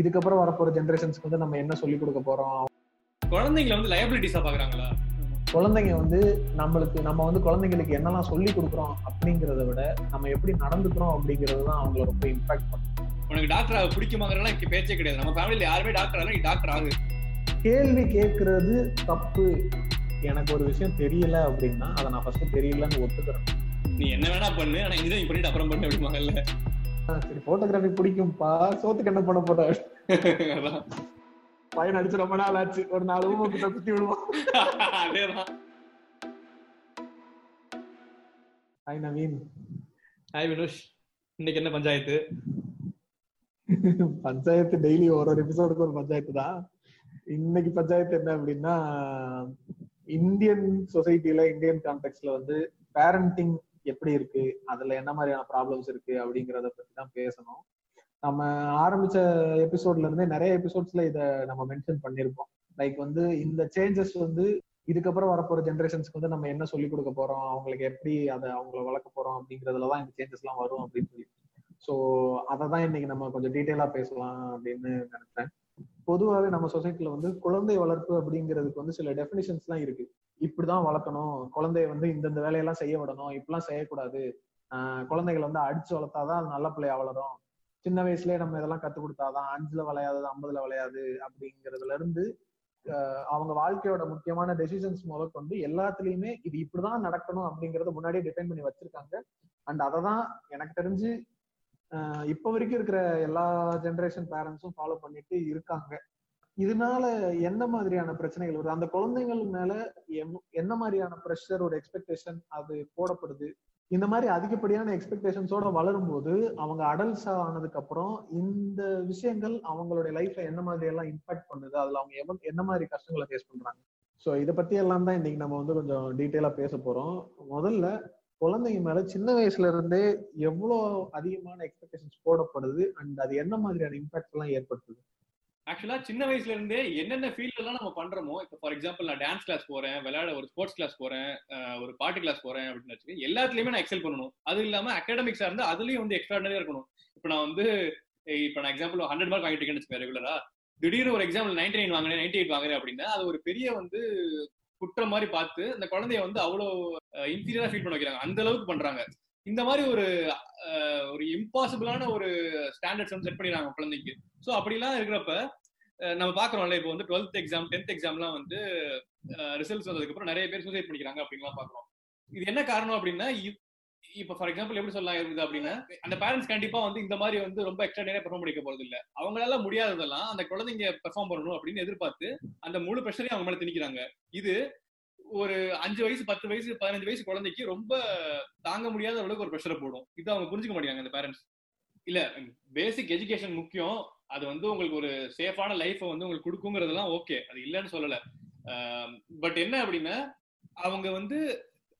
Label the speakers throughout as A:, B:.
A: இதுக்கப்புறம் வரப்போற ஜென்ரேஷன்ஸ்க்கு வந்து நம்ம என்ன சொல்லி கொடுக்க போறோம்?
B: குழந்தைங்களை வந்து லயபிலிட்டிஸா பாக்குறாங்களா?
A: குழந்தைங்க வந்து நம்மளுக்கு நம்ம வந்து குழந்தைங்களுக்கு என்னெல்லாம் சொல்லி கொடுக்குறோம் அப்படிங்கிறத விட நம்ம எப்படி நடந்துக்கிறோம் அப்படிங்கிறது தான் அவங்கள ரொம்ப இம்பாக்ட் பண்ணும்.
B: உனக்கு டாக்டர் ஆக பிடிக்குமாங்கிறலாம் இப்ப பேச்சே கிடையாது. நம்ம ஃபேமிலில யாருமே டாக்டர் ஆகல நீ டாக்டர் ஆகு.
A: கேள்வி கேட்கறது தப்பு. எனக்கு ஒரு விஷயம் தெரியல அப்படின்னா அதை நான் ஃபர்ஸ்ட் தெரியலன்னு ஒத்துக்கிறேன்.
B: நீ என்ன வேணா பண்ணு ஆனா இன்ஜினியரிங் பண்ணிட்டு அப்புறம் பண்ணு அப்படிமாங்கல்ல
A: சரி போட்டோகிராஃபி பிடிக்கும்பா. சோத்துக்கு என்ன பண்ண போற. பையன் அடிச்சு ரொம்ப நாள் ஆச்சு. ஒரு நாலு ஊமை கிட்ட குத்தி விடுவோம்.
B: அதேதான்.
A: ஹாய் நவீன்
B: ஹாய் வினுஷ் இன்னைக்கு என்ன பஞ்சாயத்து?
A: பஞ்சாயத்து டெய்லி ஒரு ஒரு எபிசோடுக்கு ஒரு பஞ்சாயத்து தான். இன்னைக்கு பஞ்சாயத்து என்ன அப்படின்னா இந்தியன் சொசைட்டில இந்தியன் கான்டெக்ட்ல வந்து பேரண்டிங் எப்படி இருக்கு? அதுல என்ன மாதிரியான ப்ராப்ளம்ஸ் இருக்கு அப்படிங்கறத பத்தி தான் பேசணும். நம்ம ஆரம்பிச்ச எபிசோட்ல இருந்தே நிறைய எபிசோட்ஸ்ல இத நம்ம மென்ஷன் பண்ணிருப்போம் லைக் வந்து இந்த சேஞ்சஸ் வந்து இதுக்கப்புறம் வரப்போற ஜென்ரேஷன்ஸ்க்கு வந்து நம்ம என்ன சொல்லி கொடுக்க போறோம்? அவங்களுக்கு எப்படி அதை அவங்கள வளர்க்க போறோம்? அப்படிங்கறதுலதான் இந்த சேஞ்சஸ் எல்லாம் வரும் அப்படின்னு சொல்லி. ஸோ அதை தான் இன்னைக்கு நம்ம கொஞ்சம் டீட்டெயிலா பேசலாம் அப்படின்னு நினைச்சேன் பொதுவாகவே நம்ம சொசைட்டில வந்து குழந்தை வளர்ப்பு அப்படிங்கிறதுக்கு வந்து சில டெஃபினிஷன்ஸ் எல்லாம் இருக்கு. இப்படிதான் வளர்க்கணும். குழந்தைய வந்து இந்தந்த வேலையெல்லாம் செய்ய விடணும். இப்படிலாம் செய்யக்கூடாது. ஆஹ் குழந்தைகளை வந்து அடிச்சு வளர்த்தாதான் அது நல்ல பிள்ளையா வளரும். சின்ன வயசுலயே நம்ம இதெல்லாம் கத்து கொடுத்தாதான் அஞ்சுல விளையாது ஐம்பதுல விளையாது அப்படிங்கறதுல இருந்து அவங்க வாழ்க்கையோட முக்கியமான டெசிஷன்ஸ் முதற்கொண்டு எல்லாத்துலயுமே இது இப்படிதான் நடக்கணும் அப்படிங்கறத முன்னாடியே டிஃபைன் பண்ணி வச்சிருக்காங்க. அண்ட் அதை தான் எனக்கு தெரிஞ்சு ஆஹ் இப்ப வரைக்கும் இருக்கிற எல்லா ஜெனரேஷன் பேரண்ட்ஸும் ஃபாலோ பண்ணிட்டு இருக்காங்க. இதனால என்ன மாதிரியான பிரச்சனைகள் வருது? அந்த குழந்தைகள் மேல என்ன மாதிரியான ப்ரெஷர் ஒரு எக்ஸ்பெக்டேஷன் அது போடப்படுது? இந்த மாதிரி அதிகப்படியான எக்ஸ்பெக்டேஷன்ஸோட வளரும் போது அவங்க அடல்ட்ஸ் ஆனதுக்கு அப்புறம் இந்த விஷயங்கள் அவங்களுடைய லைஃப்ல என்ன மாதிரி எல்லாம் இம்பாக்ட் பண்ணுது? அதுல அவங்க எவ- என்ன மாதிரி கஷ்டங்களை ஃபேஸ் பண்றாங்க? ஸோ இதை பத்தி எல்லாம் தான் இன்னைக்கு நம்ம வந்து கொஞ்சம் டீட்டெயிலா பேச போறோம். முதல்ல குழந்தைங்க மேல சின்ன வயசுல இருந்தே எவ்வளோ அதிகமான எக்ஸ்பெக்டேஷன்ஸ் போடப்படுது? அண்ட் அது என்ன மாதிரியான இம்பாக்ட் எல்லாம் ஏற்படுத்துது?
B: ஆக்சுவலா சின்ன வயசுல இருந்தே என்னென்ன ஃபீல்ட் எல்லாம் நம்ம பண்றோமோ இப்போ ஃபார் எக்ஸாம்பிள் நான் டான்ஸ் கிளாஸ் போறேன் விளையாட ஒரு ஸ்போர்ட்ஸ் கிளாஸ் போறேன் ஒரு பாட்டு கிளாஸ் போறேன் அப்படின்னு வச்சுக்கோங்க எல்லாத்துலயுமே நான் எக்ஸல் பண்ணணும். அது இல்லாம அகாடமிக்ஸா இருந்து அதுலயும் வந்து எக்ஸ்ட்ராடனரியா இருக்கணும். இப்போ நான் வந்து இப்போ நான் எக்ஸாம்பிள் ஹண்ட்ரட் மார்க் வாங்கிட்டு இருக்கேன்னு ரெகுலரா திடீர்னு ஒரு எக்ஸாம்பிள் நைன்டி நைன் வாங்கினேன் நைன்டி எயிட் வாங்குறேன் அப்படின்னா அது ஒரு பெரிய வந்து குற்றம் மாதிரி பார்த்து அந்த குழந்தைய வந்து அவ்வளோ இன்ஃபீரியரா ஃபீல் பண்ண வைக்கிறாங்க. அந்த அளவுக்கு பண்றாங்க. இந்த மாதிரி ஒரு ஒரு இம்பாசிபிளான ஒரு ஸ்டாண்டர்ட்ஸ் வந்து செட் பண்ணிடுறாங்க குழந்தைக்கு. ஸோ அப்படிலாம் இருக்கிறப்ப நம்ம பாக்குறோம்ல இப்போ வந்து டுவெல்த் எக்ஸாம் டென்த் எக்ஸாம்லாம் வந்து ரிசல்ட்ஸ் வந்ததுக்கு அப்புறம் நிறைய பேர் சூசைட் பண்ணிக்கிறாங்க அப்படின்லாம் பாக்குறோம் இது என்ன காரணம் அப்படின்னா இப்- ஃபார் எக்ஸாம்பிள் எப்படி சொல்லலாம் இருக்குது அப்படின்னா அந்த பேரண்ட்ஸ் கண்டிப்பா வந்து இந்த மாதிரி வந்து ரொம்ப எக்ஸ்ட்ரா நிறைய பெர்ஃபார்ம் பண்ணிக்க போறது இல்ல. அவங்களால முடியாததெல்லாம் அந்த குழந்தைங்க பெர்ஃபார்ம் பண்ணணும் அப்படின்னு எதிர்பார்த்து அந்த முழு பிரஷரையும் அவங்க மேல திணிக்கிறாங்க. இது ஒரு அஞ்சு வயசு பத்து வயசு பதினஞ்சு வயசு குழந்தைக்கு ரொம்ப தாங்க முடியாத அளவுக்கு ஒரு ப்ரெஷரை போடும். இது அவங்க புரிஞ்சுக்க மாட்டாங்க அந்த பேரண்ட்ஸ் இல்ல பேசிக் எஜுகேஷன் முக்கியம். அது வந்து உங்களுக்கு ஒரு சேஃபான லைஃப்பை வந்து உங்களுக்கு கொடுக்குங்கிறதெல்லாம் ஓகே அது இல்லைன்னு சொல்லலை. பட் என்ன அப்படின்னா அவங்க வந்து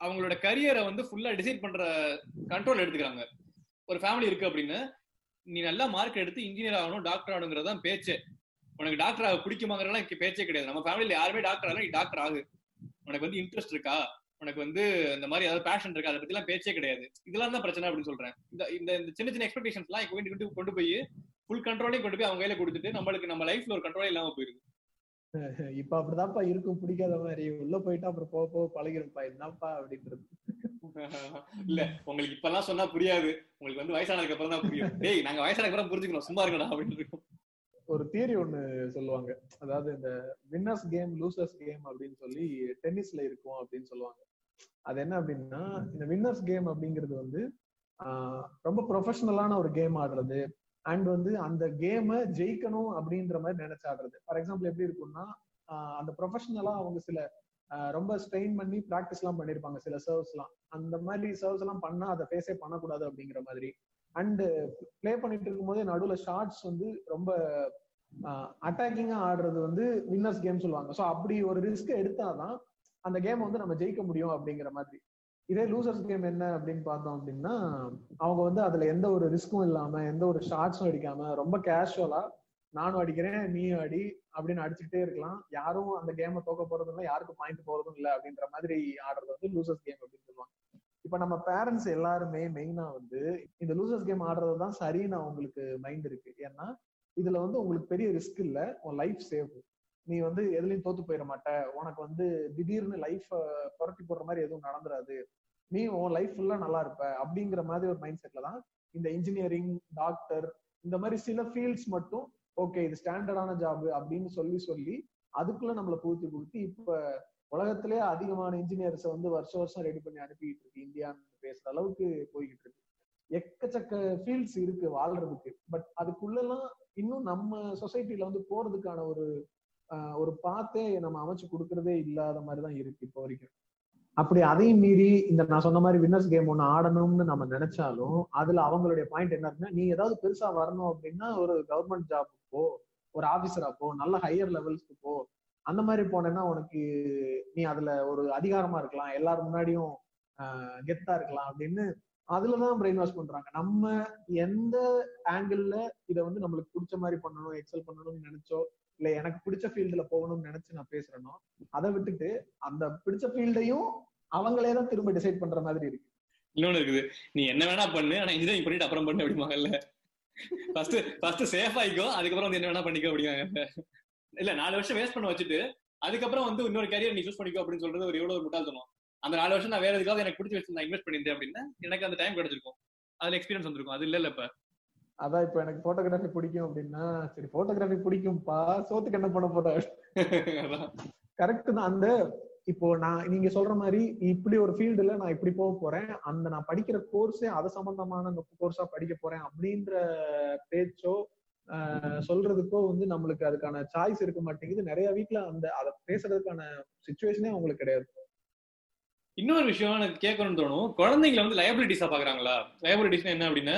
B: அவங்களோட கரியரை வந்து ஃபுல்லா டிசைட் பண்ற கண்ட்ரோல் எடுத்துக்கிறாங்க. ஒரு ஃபேமிலி இருக்கு அப்படின்னு நீ நல்லா மார்க் எடுத்து இன்ஜினியர் ஆகணும் டாக்டர் ஆகணுங்கிறது தான் பேச்சே. உனக்கு டாக்டர் ஆக பிடிக்குமாங்கிறலாம் இங்க பேச்சே கிடையாது. நம்ம ஃபேமிலியில யாருமே டாக்டர் ஆகலாம் நீ டாக்டர் ஆகு. உனக்கு வந்து இன்ட்ரெஸ்ட் இருக்கா? உனக்கு வந்து இந்த மாதிரி ஏதாவது பேஷன் இருக்கா? அதை பத்திலாம் பேச்சே கிடையாது. இதெல்லாம் தான் பிரச்சனை அப்படின்னு சொல்றேன். இந்த இந்த இந்த சின்ன சின்ன எக்ஸ்பெக்டேஷன்ஸ் எல்லாம் கொண்டு கொண்டு போய் ஃபுல் கண்ட்ரோலையும் கொண்டு போய் அவங்க கையில கொடுத்துட்டு நம்மளுக்கு நம்ம லைஃப்ல ஒரு கண்ட்ரோலே இல்லாம போயிருது.
A: இப்ப அப்படிதான்ப்பா இருக்கும். பிடிக்காத மாதிரி உள்ள போயிட்டு அப்புறம் போக போக பழகிருப்பா என்னப்பா அப்படின்றது.
B: இல்ல உங்களுக்கு இப்பெல்லாம் சொன்னா புரியாது. உங்களுக்கு வந்து வயசானதுக்கு அப்புறம் தான் புரியும். டேய் நாங்க வயசானதுக்கு அப்புறம் புரிஞ்சுக்கணும். சும்மா இருக்கணும் அப்படின்னு
A: ஒரு தியரி ஒண்ணு சொல்லுவாங்க. அதாவது இந்த வின்னர்ஸ் கேம் லூசர்ஸ் கேம் அப்படின்னு சொல்லி டென்னிஸ்ல இருக்கும் அப்படின்னு சொல்லுவாங்க. அது என்ன அப்படின்னா இந்த வின்னர்ஸ் கேம் அப்படிங்கிறது வந்து ரொம்ப ப்ரொஃபஷனலான ஒரு கேம் ஆடுறது. அண்ட் வந்து அந்த கேமை ஜெயிக்கணும் அப்படின்ற மாதிரி நினைச்சு ஆடுறது. ஃபார் எக்ஸாம்பிள் எப்படி இருக்கும்னா அந்த ப்ரொஃபஷனலா அவங்க சில ரொம்ப ஸ்ட்ரெயின் பண்ணி ப்ராக்டிஸ் எல்லாம் பண்ணிருப்பாங்க சில சர்வ்ஸ் எல்லாம் அந்த மாதிரி சர்வ்ஸ் எல்லாம் பண்ணா அதை ஃபேஸே பண்ணக்கூடாது அப்படிங்கிற மாதிரி. அண்ட் ப்ளே பண்ணிட்டு இருக்கும்போதே நடுவுல ஷார்ட்ஸ் வந்து ரொம்ப அட்டாக்கிங்கா ஆடுறது வந்து வின்னர்ஸ் கேம் சொல்லுவாங்க. ஸோ அப்படி ஒரு ரிஸ்க் எடுத்தாதான் அந்த கேம் வந்து நம்ம ஜெயிக்க முடியும் அப்படிங்கிற மாதிரி. இதே லூசர்ஸ் கேம் என்ன அப்படின்னு பார்த்தோம் அப்படின்னா அவங்க வந்து அதுல எந்த ஒரு ரிஸ்க்கும் இல்லாம எந்த ஒரு ஷார்ட்ஸும் அடிக்காம ரொம்ப கேஷுவலா நானும் அடிக்கிறேன் நீயும் அடி அப்படின்னு அடிச்சுக்கிட்டே இருக்கலாம். யாரும் அந்த கேமை தோக்க போறதும் இல்லை யாருக்கும் பாயிண்ட் போறதும் இல்லை அப்படின்ற மாதிரி ஆடுறது வந்து லூசர்ஸ் கேம் அப்படின்னு சொல்லுவாங்க. இப்ப நம்ம பேரண்ட்ஸ் எல்லாருமே மெயினா வந்து இந்த லூசர்ஸ் கேம் ஆடுறது தான் சரின்னு அவங்களுக்கு மைண்ட் இருக்கு. ஏன்னா இதுல வந்து உங்களுக்கு பெரிய ரிஸ்க் இல்ல உன் லைஃப் சேவ் நீ வந்து எதுலயும் தோத்து போயிட மாட்ட. உனக்கு வந்து திடீர்னு லைஃப் புரட்டி போடுற மாதிரி எதுவும் நடந்துராது. நீ உன் லைஃப் ஃபுல்லா நல்லா இருப்ப அப்படிங்கிற மாதிரி ஒரு மைண்ட் செட்ல தான் இந்த இன்ஜினியரிங் டாக்டர் இந்த மாதிரி சில ஃபீல்ட்ஸ் மட்டும் ஓகே இது ஸ்டாண்டர்டான ஜாப் அப்படின்னு சொல்லி சொல்லி அதுக்குள்ள நம்மள பூர்த்தி பூத்தி இப்ப உலகத்திலேயே அதிகமான இன்ஜினியர்ஸ் வந்து வருஷம் வருஷம் ரெடி பண்ணி அனுப்பிட்டு இருக்கு இந்தியான்னு பேசுற அளவுக்கு போய்கிட்டு இருக்கு. எக்கச்சக்க ஃபீல்ட்ஸ் இருக்கு வாழ்றதுக்கு பட் அதுக்குள்ளெல்லாம் இன்னும் நம்ம சொசைட்டில வந்து போறதுக்கான ஒரு ஒரு பாத்தே நம்ம அமைச்சு கொடுக்கறதே இல்லாத மாதிரிதான் இருக்கு இப்போ வரைக்கும். அப்படி அதையும் மீறி இந்த நான் சொன்ன மாதிரி வின்னர்ஸ் கேம் ஒன்று ஆடணும்னு நம்ம நினைச்சாலும் அதுல அவங்களுடைய பாயிண்ட் என்ன இருக்குன்னா நீ ஏதாவது பெருசா வரணும் அப்படின்னா ஒரு கவர்மெண்ட் ஜாப் போ ஒரு ஆபீசரா போ நல்ல ஹையர் லெவல்ஸ்க்கு போ. அந்த மாதிரி போனேன்னா உனக்கு நீ அதுல ஒரு அதிகாரமா இருக்கலாம் எல்லாரும் முன்னாடியும் கெத்தா இருக்கலாம் அப்படின்னு அதுலதான் பிரெயின் வாஷ் பண்றாங்க. நம்ம எந்த ஆங்கிள் இதை வந்து நம்மளுக்கு பிடிச்ச மாதிரி பண்ணணும் எக்ஸல் பண்ணணும்னு நினைச்சோ இல்ல எனக்கு பிடிச்ச ஃபீல்டுல போகணும்னு நினைச்சு நான் பேசுறேனோ அதை விட்டுட்டு அந்த பிடிச்ச ஃபீல்டையும் அவங்களே தான் திரும்ப டிசைட் பண்ற மாதிரி இருக்கு.
B: இன்னொன்னு இருக்குது. நீ என்ன வேணா பண்ணு ஆனா இன்ஜினியரிங் பண்ணிட்டு அப்புறம் பண்ணு அப்படிமாங்கல்ல ஃபர்ஸ்ட் ஃபர்ஸ்ட் சேஃப் ஆயிக்கோ அதுக்கப்புறம் வந்து என்ன வேணா பண்ணிக்கோ அப்படிங்க இல்ல? நாலு வருஷம் வேஸ்ட் பண்ண வச்சுட்டு அதுக்கப்புறம் வந்து இன்னொரு கேரியர் நீ சூஸ் பண்ணிக்கோ அப்படின்னு சொல்றது ஒரு எவ்வளவு முட்டாள்தனம். அந்த நாலு வருஷம் நான் வேற எதுக்காவது எனக்கு பிடிச்ச வச்சு நான் இன்வெஸ்ட் பண்ணியிருந்தேன் அப்படின்னா எனக்கு அந்த டைம் கிடைச்சிருக்கும். அதுல எக்ஸ்பீரியன்ஸ் வந்திருக்கும். அது இல்ல இப்ப.
A: அதான் இப்ப எனக்கு போட்டோகிராஃபி பிடிக்கும் அப்படின்னா சரி போட்டோகிராஃபி பிடிக்கும்பா சோத்துக்கு என்ன பண்ண போற? கரெக்ட் தான். அந்த இப்போ நான் நீங்க சொல்ற மாதிரி இப்படி ஒரு ஃபீல்டுல நான் இப்படி போக போறேன். அந்த நான் படிக்கிற கோர்ஸே அது சம்பந்தமான கோர்ஸா படிக்க போறேன் அப்படின்ற பேச்சோ சொல்றதுக்கோ வந்து நம்மளுக்கு அதுக்கான சாய்ஸ் இருக்க மாட்டேங்குது. நிறைய வீட்டுல அந்த அதை பேசுறதுக்கான சுச்சுவேஷனே அவங்களுக்கு கிடையாது.
B: இன்னொரு விஷயம் எனக்கு கேட்கணும்னு தோணும். குழந்தைங்களை வந்து லயபிலிட்டிஸா பாக்குறாங்களா? லயபிலிட்டிஸ் என்ன அப்படின்னா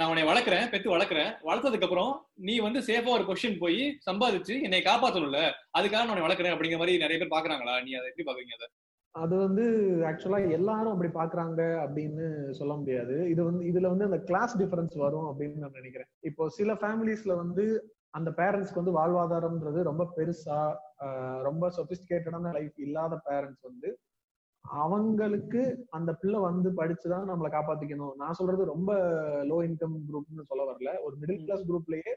B: நான் உன்னை வளர்க்குறேன் பெத்து வளர்க்குறேன். வளர்த்ததுக்கு அப்புறம் நீ வந்து சேஃபா ஒரு கொஸ்டின் போய் சம்பாதிச்சு என்னை காப்பாற்றணும்ல அதுக்காக நான் உன்னை வளர்க்குறேன் அப்படிங்கிற மாதிரி நிறைய பேர் பாக்குறாங்களா? நீ அதை எப்படி பாக்குறீங்க அதை?
A: அது வந்து ஆக்சுவலா எல்லாரும் அப்படி பாக்குறாங்க அப்படின்னு சொல்ல முடியாது. இது வந்து இதுல வந்து அந்த கிளாஸ் டிஃபரன்ஸ் வரும் அப்படின்னு நான் நினைக்கிறேன். இப்போ சில ஃபேமிலிஸ்ல வந்து அந்த பேரண்ட்ஸ்க்கு வந்து வாழ்வாதாரம்ன்றது ரொம்ப பெருசா ரொம்ப சொபிஸ்டிகேட்டடான லைஃப் இல்லாத பேரண்ட்ஸ் வந்து அவங்களுக்கு அந்த பிள்ளை வந்து படிச்சுதான் நம்மளை காப்பாத்திக்கணும். நான் சொல்றது ரொம்ப லோ இன்கம் குரூப்னு சொல்ல வரல. ஒரு மிடில் கிளாஸ் குரூப்லயே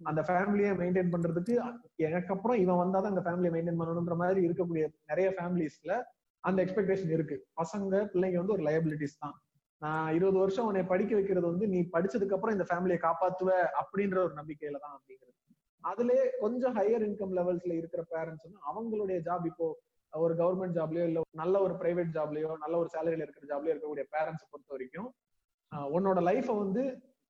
A: அந்த ஃபேமிலியை மெயின்டைன் பண்றதுக்கு எனக்கு அப்புறம் இவன் வந்தாதான் அந்த ஃபேமிலியை மெயின்டைன் பண்ணணுன்ற மாதிரி இருக்கக்கூடிய நிறைய ஃபேமிலிஸ்ல அந்த எக்ஸ்பெக்டேஷன் இருக்கு. பசங்க பிள்ளைங்க வந்து ஒரு லயபிலிட்டிஸ் தான். நான் இருபது வருஷம் உன்னை படிக்க வைக்கிறது வந்து நீ படிச்சதுக்கு அப்புறம் இந்த ஃபேமிலியை காப்பாத்துவ அப்படின்ற ஒரு நம்பிக்கையில தான் அப்படிங்கிறது. அதுல கொஞ்சம் ஹையர் இன்கம் லெவல்ஸ்ல இருக்கிற பேரண்ட்ஸ் வந்து அவங்களுடைய ஜாப் இப்போ ஒரு கவர்மெண்ட் ஜாப்லயோ இல்ல நல்ல ஒரு பிரைவேட் ஜாப்லயோ நல்ல ஒரு சேலரியில இருக்கிற ஜாப்லயோ இருக்கக்கூடிய பேரண்ட்ஸ் பொறுத்த வரைக்கும் உன்னோட லைஃபை வந்து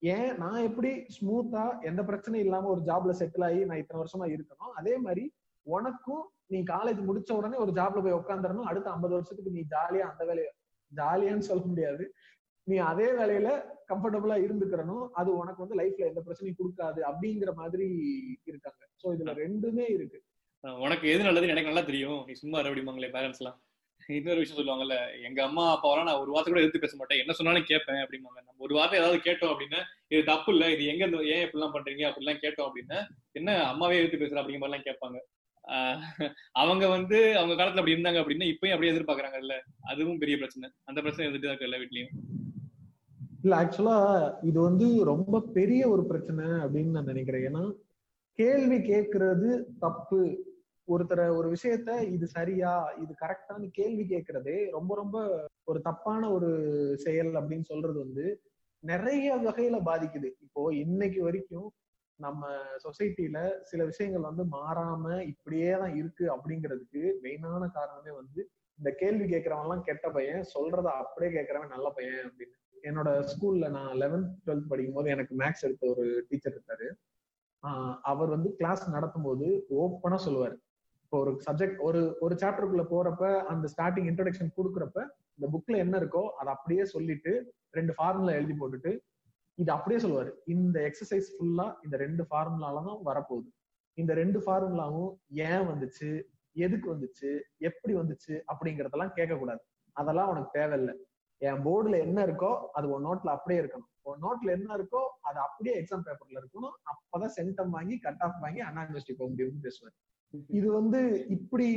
A: ஏன் நான் எப்படி ஸ்மூத்தா எந்த பிரச்சனையும் இல்லாம ஒரு ஜாப்ல செட்டில் ஆகி நான் இத்தனை வருஷமா இருக்கணும் அதே மாதிரி உனக்கும் நீ காலேஜ் முடிச்ச உடனே ஒரு ஜாப்ல போய் உட்காந்துடணும் அடுத்த ஐம்பது வருஷத்துக்கு நீ ஜாலியா அந்த வேலையை ஜாலியான்னு சொல்ல முடியாது. நீ அதே வேலையில கம்ஃபர்டபுளா இருந்துக்கிறனும் அது உனக்கு வந்து லைஃப்ல எந்த பிரச்சனையும் கொடுக்காது அப்படிங்கிற மாதிரி இருக்காங்க. சோ இதுல ரெண்டுமே இருக்கு.
B: உனக்கு எது நல்லதுன்னு எனக்கு நல்லா தெரியும். நீ சும்மா அப்படிமாங்களே பேரண்ட்ஸ் எல்லாம். இன்னொரு விஷயம் சொல்லுவாங்கல்ல எங்க அம்மா அப்பாவெல்லாம் நான் ஒரு வார்த்தை கூட எடுத்து பேச மாட்டேன். என்ன சொன்னாலும் கேட்பேன் அப்படிம்பாங்க. நம்ம ஒரு வார்த்தை ஏதாவது கேட்டோம் அப்படின்னா இது தப்பு இல்ல இது எங்க இருந்து ஏன் இப்படிலாம் பண்றீங்க? அப்படிலாம் கேட்டோம் அப்படின்னா என்ன அம்மாவே எடுத்து பேசுற அப்படிங்கிற மாதிரிலாம் கேட்பாங்க. அவங்க வந்து அவங்க காலத்துல அப்படி இருந்தாங்க அப்படின்னா இப்பயும் அப்படியே எதிர்பார்க்கறாங்கல்ல. அதுவும் பெரிய பிரச்சனை. அந்த பிரச்சனை இருந்துட்டு தான் எல்லா வீட்லயும்.
A: இல்ல ஆக்சுவலா இது வந்து ரொம்ப பெரிய ஒரு பிரச்சனை அப்படின்னு நான் நினைக்கிறேன். ஏன்னா கேள்வி கேட்கறது தப்பு. ஒருத்தரை ஒரு விஷயத்த இது சரியா இது கரெக்டான கேள்வி கேட்கறதே ரொம்ப ரொம்ப ஒரு தப்பான ஒரு செயல் அப்படின்னு சொல்றது வந்து நிறைய வகையில பாதிக்குது. இப்போ இன்னைக்கு வரைக்கும் நம்ம சொசைட்டில சில விஷயங்கள் வந்து மாறாம இப்படியே தான் இருக்கு அப்படிங்கிறதுக்கு மெயினான காரணமே வந்து இந்த கேள்வி கேட்கறவன் எல்லாம் கெட்ட பையன் சொல்றத அப்படியே கேட்கறவன் நல்ல பையன் அப்படின்னு. என்னோட ஸ்கூல்ல நான் லெவன்த் டுவெல்த் படிக்கும் போது எனக்கு மேக்ஸ் எடுத்த ஒரு டீச்சர் இருக்காரு. அவர் வந்து கிளாஸ் நடத்தும் போது ஓப்பனா சொல்லுவாரு. இப்போ ஒரு சப்ஜெக்ட் ஒரு ஒரு சாப்டருக்குள்ள போறப்ப அந்த ஸ்டார்டிங் இன்ட்ரடக்ஷன் கொடுக்குறப்ப இந்த புக்ல என்ன இருக்கோ அதை அப்படியே சொல்லிட்டு ரெண்டு ஃபார்முலா எழுதி போட்டுட்டு இது அப்படியே சொல்லுவாரு. இந்த எக்ஸசைஸ் ஃபுல்லா இந்த ரெண்டு ஃபார்முலால தான் வரப்போகுது. இந்த ரெண்டு ஃபார்முலாவும் ஏன் வந்துச்சு எதுக்கு வந்துச்சு எப்படி வந்துச்சு அப்படிங்கறதெல்லாம் கேட்க கூடாது அதெல்லாம் உனக்கு தேவையில்லை. என் போர்டுல என்ன இருக்கோ அது உன் நோட்ல அப்படியே இருக்கணும். உன் நோட்ல என்ன இருக்கோ அது அப்படியே எக்ஸாம் பேப்பர்ல இருக்கணும். அப்பதான் சென்டம் வாங்கி கட் ஆஃப் வாங்கி அண்ணா யூனிவர்சிட்டி போக முடியும்னு பேசுவார். இது வந்து இப்படி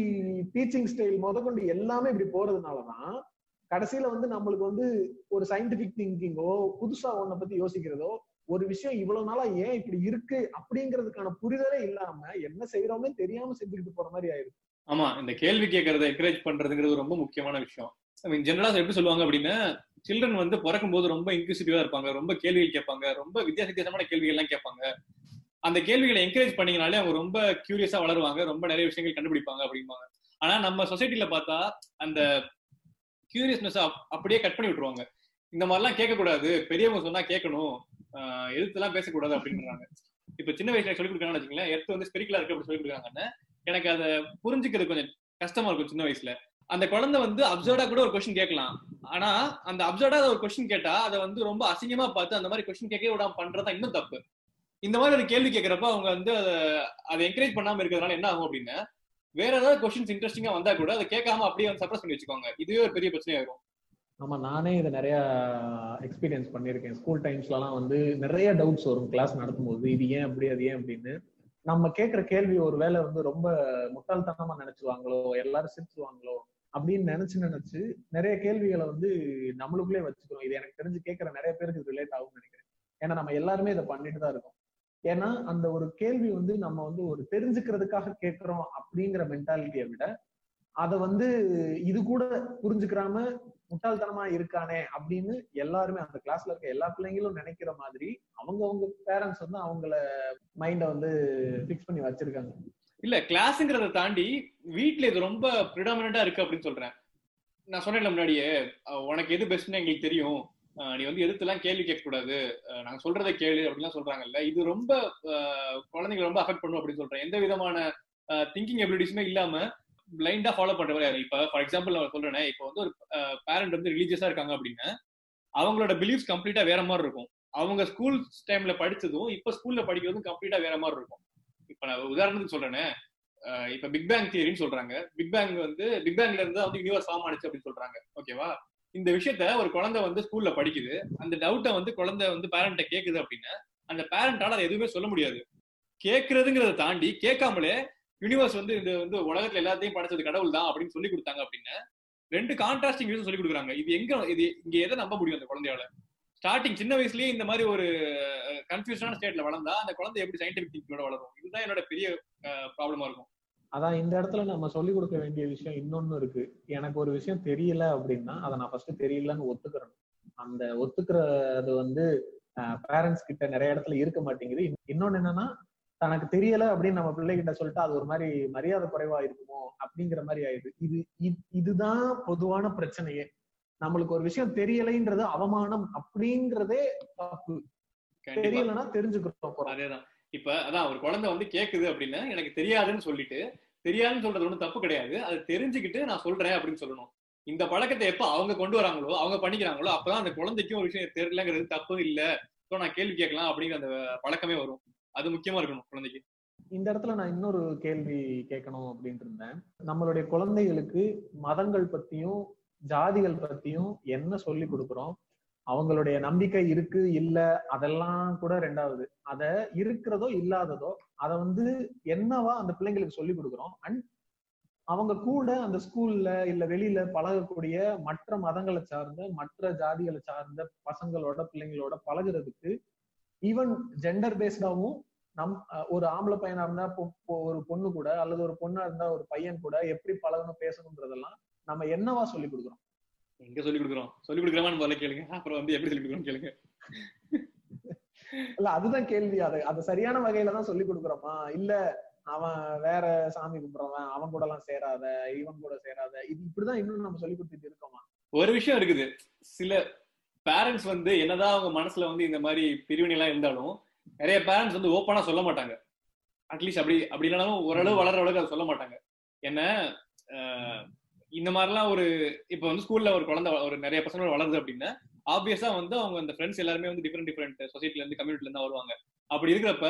A: டீச்சிங் ஸ்டைல் முதற்கொண்டு எல்லாமே இப்படி போறதுனாலதான் கடைசியில வந்து நம்மளுக்கு வந்து ஒரு சயின்டிபிக் திங்கிங்கோ புதுசா ஒன்ன பத்தி யோசிக்கிறதோ ஒரு விஷயம் இவ்வளவு நாளா ஏன் இப்படி இருக்கு அப்படிங்கிறதுக்கான புரிதலே இல்லாம என்ன செய்யறோம்னு தெரியாம செஞ்சுக்கிட்டு போற மாதிரி ஆயிருக்கு.
B: ஆமா இந்த கேள்வி கேட்கறத என்கரேஜ் பண்றதுங்கிறது ரொம்ப முக்கியமான விஷயம். ஐ மீன் ஜெனரலா எப்படி சொல்லுவாங்க அப்படின்னா சில்ட்ரன் வந்து பிறக்கும் போது ரொம்ப இன்க்யூசிட்டிவா இருப்பாங்க ரொம்ப கேள்விகள் கேட்பாங்க ரொம்ப வித்தியாச வித்தியாசமான கேள்விகள் எல்லாம் கேட்பாங்க. அந்த கேள்விகளை என்கரேஜ் பண்ணீங்கனாலே அவங்க ரொம்ப கியூரியஸா வளருவாங்க ரொம்ப நிறைய விஷயங்கள் கண்டுபிடிப்பாங்க அப்படிம்பாங்க. ஆனா நம்ம சொசைட்டில பார்த்தா அந்த கியூரியஸ்னஸ் அப்படியே கட் பண்ணி விட்டுருவாங்க. இந்த மாதிரிலாம் கேட்கக்கூடாது. பெரியவங்க சொன்னா கேட்கணும். எதிர்த்துலாம் பேசக்கூடாது அப்படின்றாங்க. இப்ப சின்ன வயசுல சொல்லி கொடுக்கணும்னு வச்சுங்களேன் எடுத்து வந்து ஸ்பெரிக்கலா இருக்கு அப்படி சொல்லி கொடுக்குறாங்கன்னு எனக்கு அதை புரிஞ்சுக்கிறது கொஞ்சம் கஷ்டமா இருக்கும் சின்ன வயசுல. அந்த குழந்தை வந்து அப்சர்டா கூட ஒரு கொஸ்டின் கேட்கலாம். ஆனா அந்த அப்சர்டா ஒரு கொஸ்டின் கேட்டா அதை வந்து ரொம்ப அசிங்கமா பார்த்து அந்த மாதிரி கொஸ்டின் கேட்கவே விடாம பண்றதா இன்னும் தப்பு. இந்த மாதிரி ஒரு கேள்வி கேட்கறப்ப அவங்க வந்து அதை என்கரேஜ் பண்ணாம இருக்கிறதுனால என்ன ஆகும் அப்படின்னா வேற ஏதாவது கொஸ்டின்ஸ் இன்ட்ரெஸ்டிங்கா வந்தா கூட அதை கேட்காம அப்படியே வந்து சப்ரஸ் பண்ணி வச்சுக்கோங்க இதுவே ஒரு பெரிய பிரச்சனையாயிரும்
A: ஆமா நானே இதை நிறைய எக்ஸ்பீரியன்ஸ் பண்ணியிருக்கேன். ஸ்கூல் டைம்ஸ்லலாம் வந்து நிறைய டவுட்ஸ் வரும் கிளாஸ் நடத்தும்போது. இது ஏன் அப்படி அது ஏன் அப்படின்னு. நம்ம கேட்குற கேள்வி ஒரு வேலை வந்து ரொம்ப முட்டாள்தனமா நினைச்சுவாங்களோ எல்லாரும் சிரிச்சுவாங்களோ அப்படின்னு நினைச்சு நினைச்சு நிறைய கேள்விகளை வந்து நம்மளுக்குள்ளே வச்சுக்கிறோம். இது எனக்கு தெரிஞ்சு கேட்குற நிறைய பேருக்கு ரிலேட் ஆகும்னு நினைக்கிறேன். ஏன்னா நம்ம எல்லாருமே இதை பண்ணிட்டு தான் இருக்கோம். ஏன்னா அந்த ஒரு கேள்வி வந்து நம்ம வந்து ஒரு தெரிஞ்சுக்கிறதுக்காக கேட்கிறோம் அப்படிங்கிற மென்டாலிட்டியை விட அதை வந்து இது கூட புரிஞ்சுக்கிறாம முட்டாள்தனமா இருக்கானே அப்படின்னு எல்லாருமே அந்த கிளாஸ்ல இருக்க எல்லா பிள்ளைங்களும் நினைக்கிற மாதிரி அவங்க அவங்க பேரண்ட்ஸ் வந்து அவங்கள மைண்ட வந்து பிக்ஸ் பண்ணி வச்சிருக்காங்க.
B: இல்ல கிளாஸ்ங்கிறத தாண்டி வீட்ல இது ரொம்ப ப்ரிடாமினா இருக்கு அப்படின்னு சொல்றேன். நான் சொன்னேன்ல முன்னாடியே உனக்கு எது பெஸ்ட்னு எங்களுக்கு தெரியும். நீ வந்து எதிர்த்துலாம் கேள்வி கேட்கக்கூடாது. நாங்க சொல்றதை கேளு அப்படிலாம் சொல்றாங்கல்ல. இது ரொம்ப குழந்தைங்க ரொம்ப அஃபெக்ட் பண்ணும் அப்படின்னு சொல்றேன். எந்த விதமான திங்கிங் எபிலிட்டிஸுமே இல்லாம பிளைண்டா ஃபாலோ பண்ற யாரு? இப்ப ஃபார் எக்ஸாம்பிள் நான் சொல்றேன் இப்போ வந்து ஒரு பேரண்ட் வந்து ரிலீஜியஸா இருக்காங்க அப்படின்னா அவங்களோட பிலீஃப்ஸ் கம்ப்ளீட்டா வேற மாதிரி இருக்கும். அவங்க ஸ்கூல் டைம்ல படிச்சதும் இப்ப ஸ்கூல்ல படிக்கிறதும் கம்ப்ளீட்டா வேற மாதிரி இருக்கும். இப்ப நான் உதாரணத்துக்கு சொல்றேனே இப்ப பிக் பேங் தியரின்னு சொல்றாங்க. பிக் பேங் வந்து பிக் பேங்ல இருந்து வந்து யூனிவர்ஸ் ஃபார்ம் ஆனிச்சு அப்படின்னு சொல்றாங்க. ஓகேவா இந்த விஷயத்த ஒரு குழந்தை வந்து ஸ்கூல்ல படிக்குது. அந்த டவுட்டை வந்து குழந்தை வந்து பேரண்ட்ட கேக்குது அப்படின்னா அந்த பேரண்டால அதை எதுவுமே சொல்ல முடியாது. கேட்கறதுங்கிறத தாண்டி கேட்காமலே யூனிவர்ஸ் வந்து இந்த வந்து உலகத்துல எல்லாத்தையும் படைச்சது கடவுள் தான் அப்படின்னு சொல்லி கொடுத்தாங்க அப்படின்னா ரெண்டு கான்ட்ராஸ்டிங் விஷயம் சொல்லி கொடுக்குறாங்க. இது எங்க இது இங்க எதை நம்ப முடியும் அந்த குழந்தையால? ஸ்டார்டிங் சின்ன வயசுலயே இந்த மாதிரி ஒரு கன்ஃபியூஷனான ஸ்டேட்ல வளர்ந்தா அந்த குழந்தை எப்படி சயின்டிபிக் திங்கோட வளரும்? இதுதான் என்னோட பெரிய ப்ராப்ளமா இருக்கும்.
A: அதான் இந்த இடத்துல நம்ம சொல்லி கொடுக்க வேண்டிய விஷயம் இன்னொன்னு இருக்கு. எனக்கு ஒரு விஷயம் தெரியல அப்படின்னா அதை நான் ஃபர்ஸ்ட் தெரியலன்னு ஒத்துக்கிறேன் அந்த ஒத்துக்கிறது வந்து பேரண்ட்ஸ் கிட்ட நிறைய இடத்துல இருக்க மாட்டேங்குது. இன்னொன்னு என்னன்னா தனக்கு தெரியல அப்படின்னு நம்ம பிள்ளைகிட்ட சொல்லிட்டு அது ஒரு மாதிரி மரியாதை குறைவா இருக்குமோ அப்படிங்கிற மாதிரி ஆயிடுது. இது இதுதான் பொதுவான பிரச்சனையே. நம்மளுக்கு ஒரு விஷயம் தெரியலைன்றது அவமானம் அப்படிங்கறதே தப்பு. தெரியலன்னா தெரிஞ்சுக்கிறோம்
B: அதேதான். இப்ப அதான் ஒரு குழந்தை வந்து கேக்குது அப்படின்னா எனக்கு தெரியாதுன்னு சொல்லிட்டு தெரியாதுன்னு சொல்றது ஒன்றும் தப்பு கிடையாது. அது தெரிஞ்சுக்கிட்டு நான் சொல்றேன் அப்படின்னு சொல்லணும். இந்த பழக்கத்தை எப்ப அவங்க கொண்டு வராங்களோ அவங்க பண்ணிக்கிறாங்களோ அப்பதான் அந்த குழந்தைக்கும் ஒரு விஷயம் தெரியலங்கிறது தப்பு இல்ல. ஸோ நான் கேள்வி கேட்கலாம் அப்படிங்கிற அந்த பழக்கமே வரும். அது முக்கியமா இருக்கணும் குழந்தைக்கு.
A: இந்த இடத்துல நான் இன்னொரு கேள்வி கேட்கணும் அப்படின்ட்டு இருந்தேன். நம்மளுடைய குழந்தைகளுக்கு மதங்கள் பத்தியும் ஜாதிகள் பத்தியும் என்ன சொல்லி கொடுக்குறோம்? அவங்களுடைய நம்பிக்கை இருக்கு இல்ல அதெல்லாம் கூட ரெண்டாவது. அத இருக்கிறதோ இல்லாததோ அத வந்து என்னவா அந்த பிள்ளைங்களுக்கு சொல்லி கொடுக்குறோம்? அண்ட் அவங்க கூட அந்த ஸ்கூல்ல இல்ல வெளியில பழகக்கூடிய மற்ற மதங்களை சார்ந்த மற்ற ஜாதிகளை சார்ந்த பசங்களோட பிள்ளைங்களோட பழகுறதுக்கு ஈவன் ஜெண்டர் பேஸ்டாவும் நம் ஒரு ஆம்பளை பையனா இருந்தா ஒரு பொண்ணு கூட அல்லது ஒரு பொண்ணா இருந்தா ஒரு பையன் கூட எப்படி பழகணும் பேசணுன்றதெல்லாம் நம்ம என்னவா சொல்லி கொடுக்குறோம்?
B: எங்க சொல்லி கொடுக்குறோம்? சொல்லி கொடுக்குறோமான்னு முதல்ல கேளுங்க. அப்புறம் வந்து எப்படி சொல்லி கொடுக்குறோம் கேளுங்க.
A: இல்ல அதுதான் கேள்வி. அது அது சரியான வகையில தான் சொல்லி கொடுக்குறோமா? இல்ல அவன் வேற சாமி கும்பிடுறவன் அவன் கூட எல்லாம் சேராத இவன் கூட சேராத. இது இப்படிதான் இன்னும் நம்ம சொல்லி கொடுத்துட்டு இருக்கோமா?
B: ஒரு விஷயம் இருக்குது. சில பேரண்ட்ஸ் வந்து என்னதான் அவங்க மனசுல வந்து இந்த மாதிரி பிரிவினை எல்லாம் இருந்தாலும் நிறைய பேரண்ட்ஸ் வந்து ஓப்பனா சொல்ல மாட்டாங்க. அட்லீஸ்ட் அப்படி அப்படி இல்லைனாலும் ஓரளவு வளர அளவுக்கு அதை சொல்ல மாட்டாங்க. என்ன இந்த மாதிரிலாம் ஒரு இப்ப வந்து ஸ்கூல்ல ஒரு குழந்தை ஒரு நிறைய பசங்க வளருது அப்படின்னா ஆப்வியஸா வந்து அவங்க அந்த ஃப்ரெண்ட்ஸ் எல்லாருமே வந்து டிஃப்ரெண்ட் டிஃப்ரெண்ட் சொசைட்டில இருந்து கம்யூனிட்டில இருந்து வருவாங்க. அப்படி இருக்கிறப்ப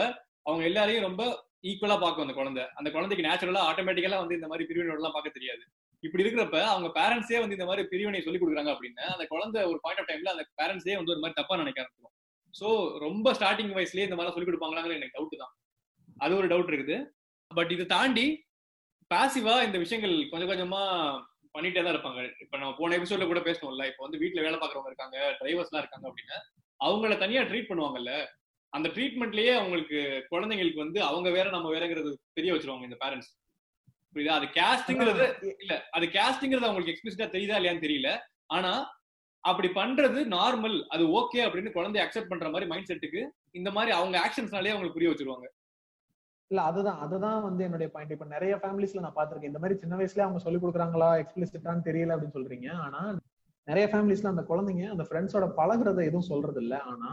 B: அவங்க எல்லாரையும் ரொம்ப ஈக்குவலா பார்க்கும் அந்த குழந்தை. அந்த குழந்தைக்கு நேச்சுரலா ஆட்டோமேட்டிக்கலா வந்து இந்த மாதிரி பிரிவினோட எல்லாம் பார்க்க தெரியாது. இப்படி இருக்கிறப்ப அவங்க பேரண்ட்ஸே வந்து இந்த மாதிரி பிரிவினை சொல்லி கொடுக்குறாங்க அப்படின்னா அந்த குழந்தை ஒரு பாயிண்ட் ஆஃப் டைம்ல அந்த பேரண்ட்ஸே வந்து ஒரு மாதிரி தப்பா நினைக்க ஆரம்பிக்கும் சோ ரொம்ப ஸ்டார்டிங் வயசுலயே இந்த மாதிரி சொல்லி கொடுப்பாங்களாங்கிற எனக்கு டவுட் தான். அது ஒரு டவுட் இருக்குது. பட் இதை தாண்டி பாசிவா இந்த விஷயங்கள் கொஞ்சம் கொஞ்சமா பண்ணிட்டே தான் இருப்பாங்க. இப்ப நம்ம போன எபிசோட்ல கூட பேசணும்ல இப்ப வந்து வீட்டுல வேலை பாக்குறவங்க இருக்காங்க டிரைவர்ஸ் எல்லாம் இருக்காங்க அப்படின்னா அவங்கள தனியா ட்ரீட் பண்ணுவாங்கல்ல அந்த ட்ரீட்மெண்ட்லயே அவங்களுக்கு குழந்தைங்களுக்கு வந்து அவங்க வேற நம்ம வேறங்கிறது தெரிய வச்சிருவாங்க இந்த பேரண்ட்ஸ் புரியுதா? அது கேஸ்ட்ங்கிறது இல்ல அது கேஸ்ட்ங்கிறது அவங்களுக்கு எக்ஸ்பிளிசிட்டா தெரியுதா இல்லையான்னு தெரியல. ஆனா அப்படி பண்றது நார்மல் அது ஓகே அப்படின்னு குழந்தைய அக்செப்ட் பண்ற மாதிரி மைண்ட் செட்டுக்கு இந்த மாதிரி அவங்க ஆக்ஷன்ஸ்னாலே அவங்களுக்கு புரிய வச்சிருவாங்க.
A: இல்ல அதுதான் அதுதான் வந்து என்னுடைய பாயிண்ட் இப்ப நிறைய ஃபேமிலிஸ்ல நான் பாத்திருக்கேன் இந்த மாதிரி சின்ன வயசுல அவங்க சொல்லி கொடுக்குறாங்களா எக்ஸ்பிளிசிட்டான்னு தெரியல அப்படின்னு சொல்றீங்க. ஆனா நிறைய ஃபேமிலிஸ்ல அந்த குழந்தைங்க அந்த ஃப்ரெண்ட்ஸோட பழகுறத எதுவும் சொல்றது இல்ல ஆனா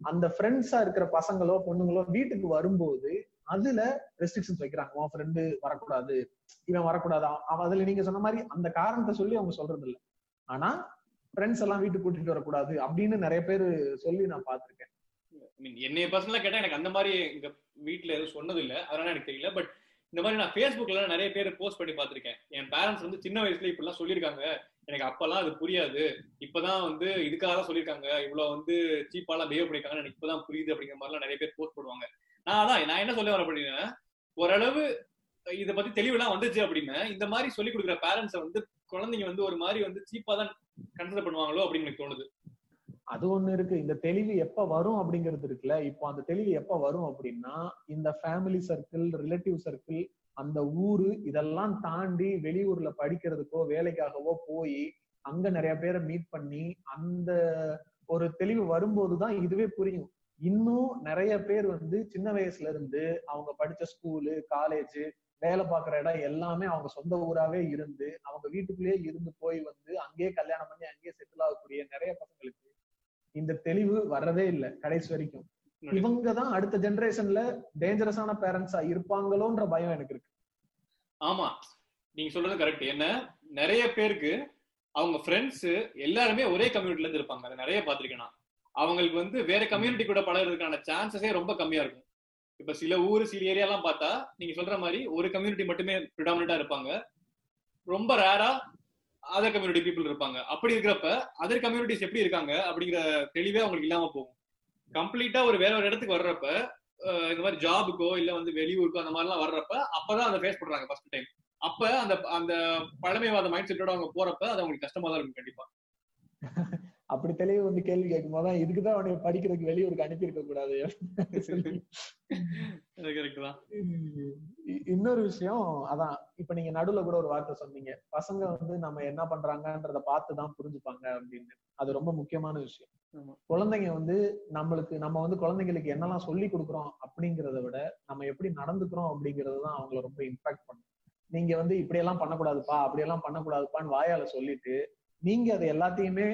A: அந்த ஃப்ரெண்ட்ஸா இருக்கிற பசங்களோ பொண்ணுங்களோ வீட்டுக்கு வரும்போது அதுல ரெஸ்ட்ரிக்ஷன்ஸ் வைக்கிறாங்க. உன் ஃப்ரெண்டு வரக்கூடாது. இவன் வரக்கூடாது. அவன் அதுல நீங்க சொன்ன மாதிரி அந்த காரணத்தை சொல்லி அவங்க சொல்றது இல்ல ஆனா ஃப்ரெண்ட்ஸ் எல்லாம் வீட்டுக்கு கூட்டிட்டு வரக்கூடாது அப்படின்னு நிறைய பேர் சொல்லி நான் பாத்திருக்கேன்
B: மீன் என்னைய பர்சனலா கேட்டா எனக்கு அந்த மாதிரி எங்க வீட்டுல எதுவும் சொன்னது இல்ல அதனால எனக்கு தெரியல. பட் இந்த மாதிரி நான் Facebookல நிறைய பேர் போஸ்ட் பண்ணி பார்த்திருக்கேன். என் பேரண்ட்ஸ் வந்து சின்ன வயசுல இப்படிலாம் சொல்லியிருக்காங்க. எனக்கு அப்பெல்லாம் அது புரியாது. இப்பதான் வந்து இதுக்காக தான் சொல்லியிருக்காங்க. இவ்வளவு வந்து சீப்பாலாம் பிஹேவ் பண்ணிருக்காங்க எனக்கு இப்பதான் புரியுது அப்படிங்கிற மாதிரிலாம் நிறைய பேர் போஸ்ட் பண்ணுவாங்க நான் அதான் நான் என்ன சொல்ல வர அப்படின்னா ஓரளவு இத பத்தி தெளிவுலாம் வந்துச்சு அப்படின்னு இந்த மாதிரி சொல்லி கொடுக்குற பேரண்ட்ஸை வந்து குழந்தைங்க வந்து ஒரு மாதிரி வந்து சீப்பா தான் கன்சிடர் பண்ணுவாங்களோ அப்படின்னு எனக்கு தோணுது.
A: அது ஒண்ணு இருக்கு. இந்த தெளிவு எப்ப வரும் அப்படிங்கிறது இருக்குல்ல. இப்போ அந்த தெளிவு எப்ப வரும் அப்படின்னா இந்த ஃபேமிலி சர்க்கிள் ரிலேட்டிவ் சர்க்கிள் அந்த ஊரு இதெல்லாம் தாண்டி வெளியூர்ல படிக்கிறதுக்கோ வேலைக்காகவோ போய் அங்க நிறைய பேரை மீட் பண்ணி அந்த ஒரு தெளிவு வரும்போதுதான் இதுவே புரியும். இன்னும் நிறைய பேர் வந்து சின்ன வயசுல இருந்து அவங்க படிச்ச ஸ்கூலு காலேஜ் வேலை பார்க்குற இடம் எல்லாமே அவங்க சொந்த ஊராவே இருந்து அவங்க வீட்டுக்குள்ளேயே இருந்து போய் வந்து அங்கேயே கல்யாணம் பண்ணி அங்கேயே செட்டில் ஆகக்கூடிய நிறைய பசங்களுக்கு இந்த தெளிவு வர்றதே இல்லை கடைசி வரைக்கும். இவங்க தான் அடுத்த ஜெனரேஷன்ல டேஞ்சரஸான பேரண்ட்ஸா இருப்பாங்களோன்ற பயம் எனக்கு இருக்கு.
B: ஆமா. நீங்க சொல்றது கரெக்ட் என்ன? நிறைய பேருக்கு அவங்க ஃப்ரெண்ட்ஸ் எல்லாருமே ஒரே கம்யூனிட்டில இருந்து இருப்பாங்க. அதை நிறைய பார்த்திருக்கேன் நான். அவங்களுக்கு வந்து வேற கம்யூனிட்டி கூட பழகிறதுக்கான சான்சஸே ரொம்ப கம்மியா இருக்கும். இப்ப சில ஊர் சில ஏரியாலாம் பார்த்தா நீங்க சொல்ற மாதிரி ஒரு கம்யூனிட்டி மட்டுமே ப்ரிடாமினா இருப்பாங்க. ரொம்ப ரேரா அதர் கம்யூனிட்டி பீப்புள் இருப்பாங்க. அப்படி இருக்கிறப்ப அதர் கம்யூனிட்டிஸ் எப்படி இருக்காங்க அப்படிங்கிற தெளிவே அவங்களுக்கு இல்லாம போகும். கம்ப்ளீட்டா ஒரு வேற ஒரு இடத்துக்கு வர்றப்ப அஹ் இந்த மாதிரி ஜாபுக்கோ இல்ல வந்து வெளியூருக்கோ அந்த மாதிரிலாம் வர்றப்ப அப்பதான் அதை ஃபேஸ் பண்றாங்க ஃபர்ஸ்ட் டைம் அப்ப அந்த அந்த பழமைவாத மைண்ட் செட்டோட அவங்க போறப்ப அது அவங்களுக்கு கஷ்டமா தான் இருக்கும் கண்டிப்பா.
A: அப்படி தெளிவு வந்து கேள்வி கேட்கும் போது இதுக்குதான் அவனை படிக்கிறதுக்கு வெளியூருக்கு அனுப்பி இருக்க கூடாது இன்னொரு விஷயம் அதான் இப்ப நீங்க நடுவுல கூட ஒரு வார்த்தை சொன்னீங்க. பசங்க வந்து நம்ம என்ன பண்றாங்கன்றத பார்த்து தான் புரிஞ்சுப்பாங்க அப்படின்னு. அது ரொம்ப முக்கியமான விஷயம். குழந்தைங்க வந்து நம்மளுக்கு நம்ம வந்து குழந்தைங்களுக்கு என்னெல்லாம் சொல்லி கொடுக்குறோம் அப்படிங்கறத விட நம்ம எப்படி நடந்துக்கிறோம் அப்படிங்கறது தான் அவங்கள ரொம்ப இம்பாக்ட் பண்ணும். நீங்க வந்து இப்படியெல்லாம் பண்ணக்கூடாதுப்பா அப்படியெல்லாம் பண்ணக்கூடாதுப்பான்னு வாயால சொல்லிட்டு நீங்க அதை எல்லாத்தையுமே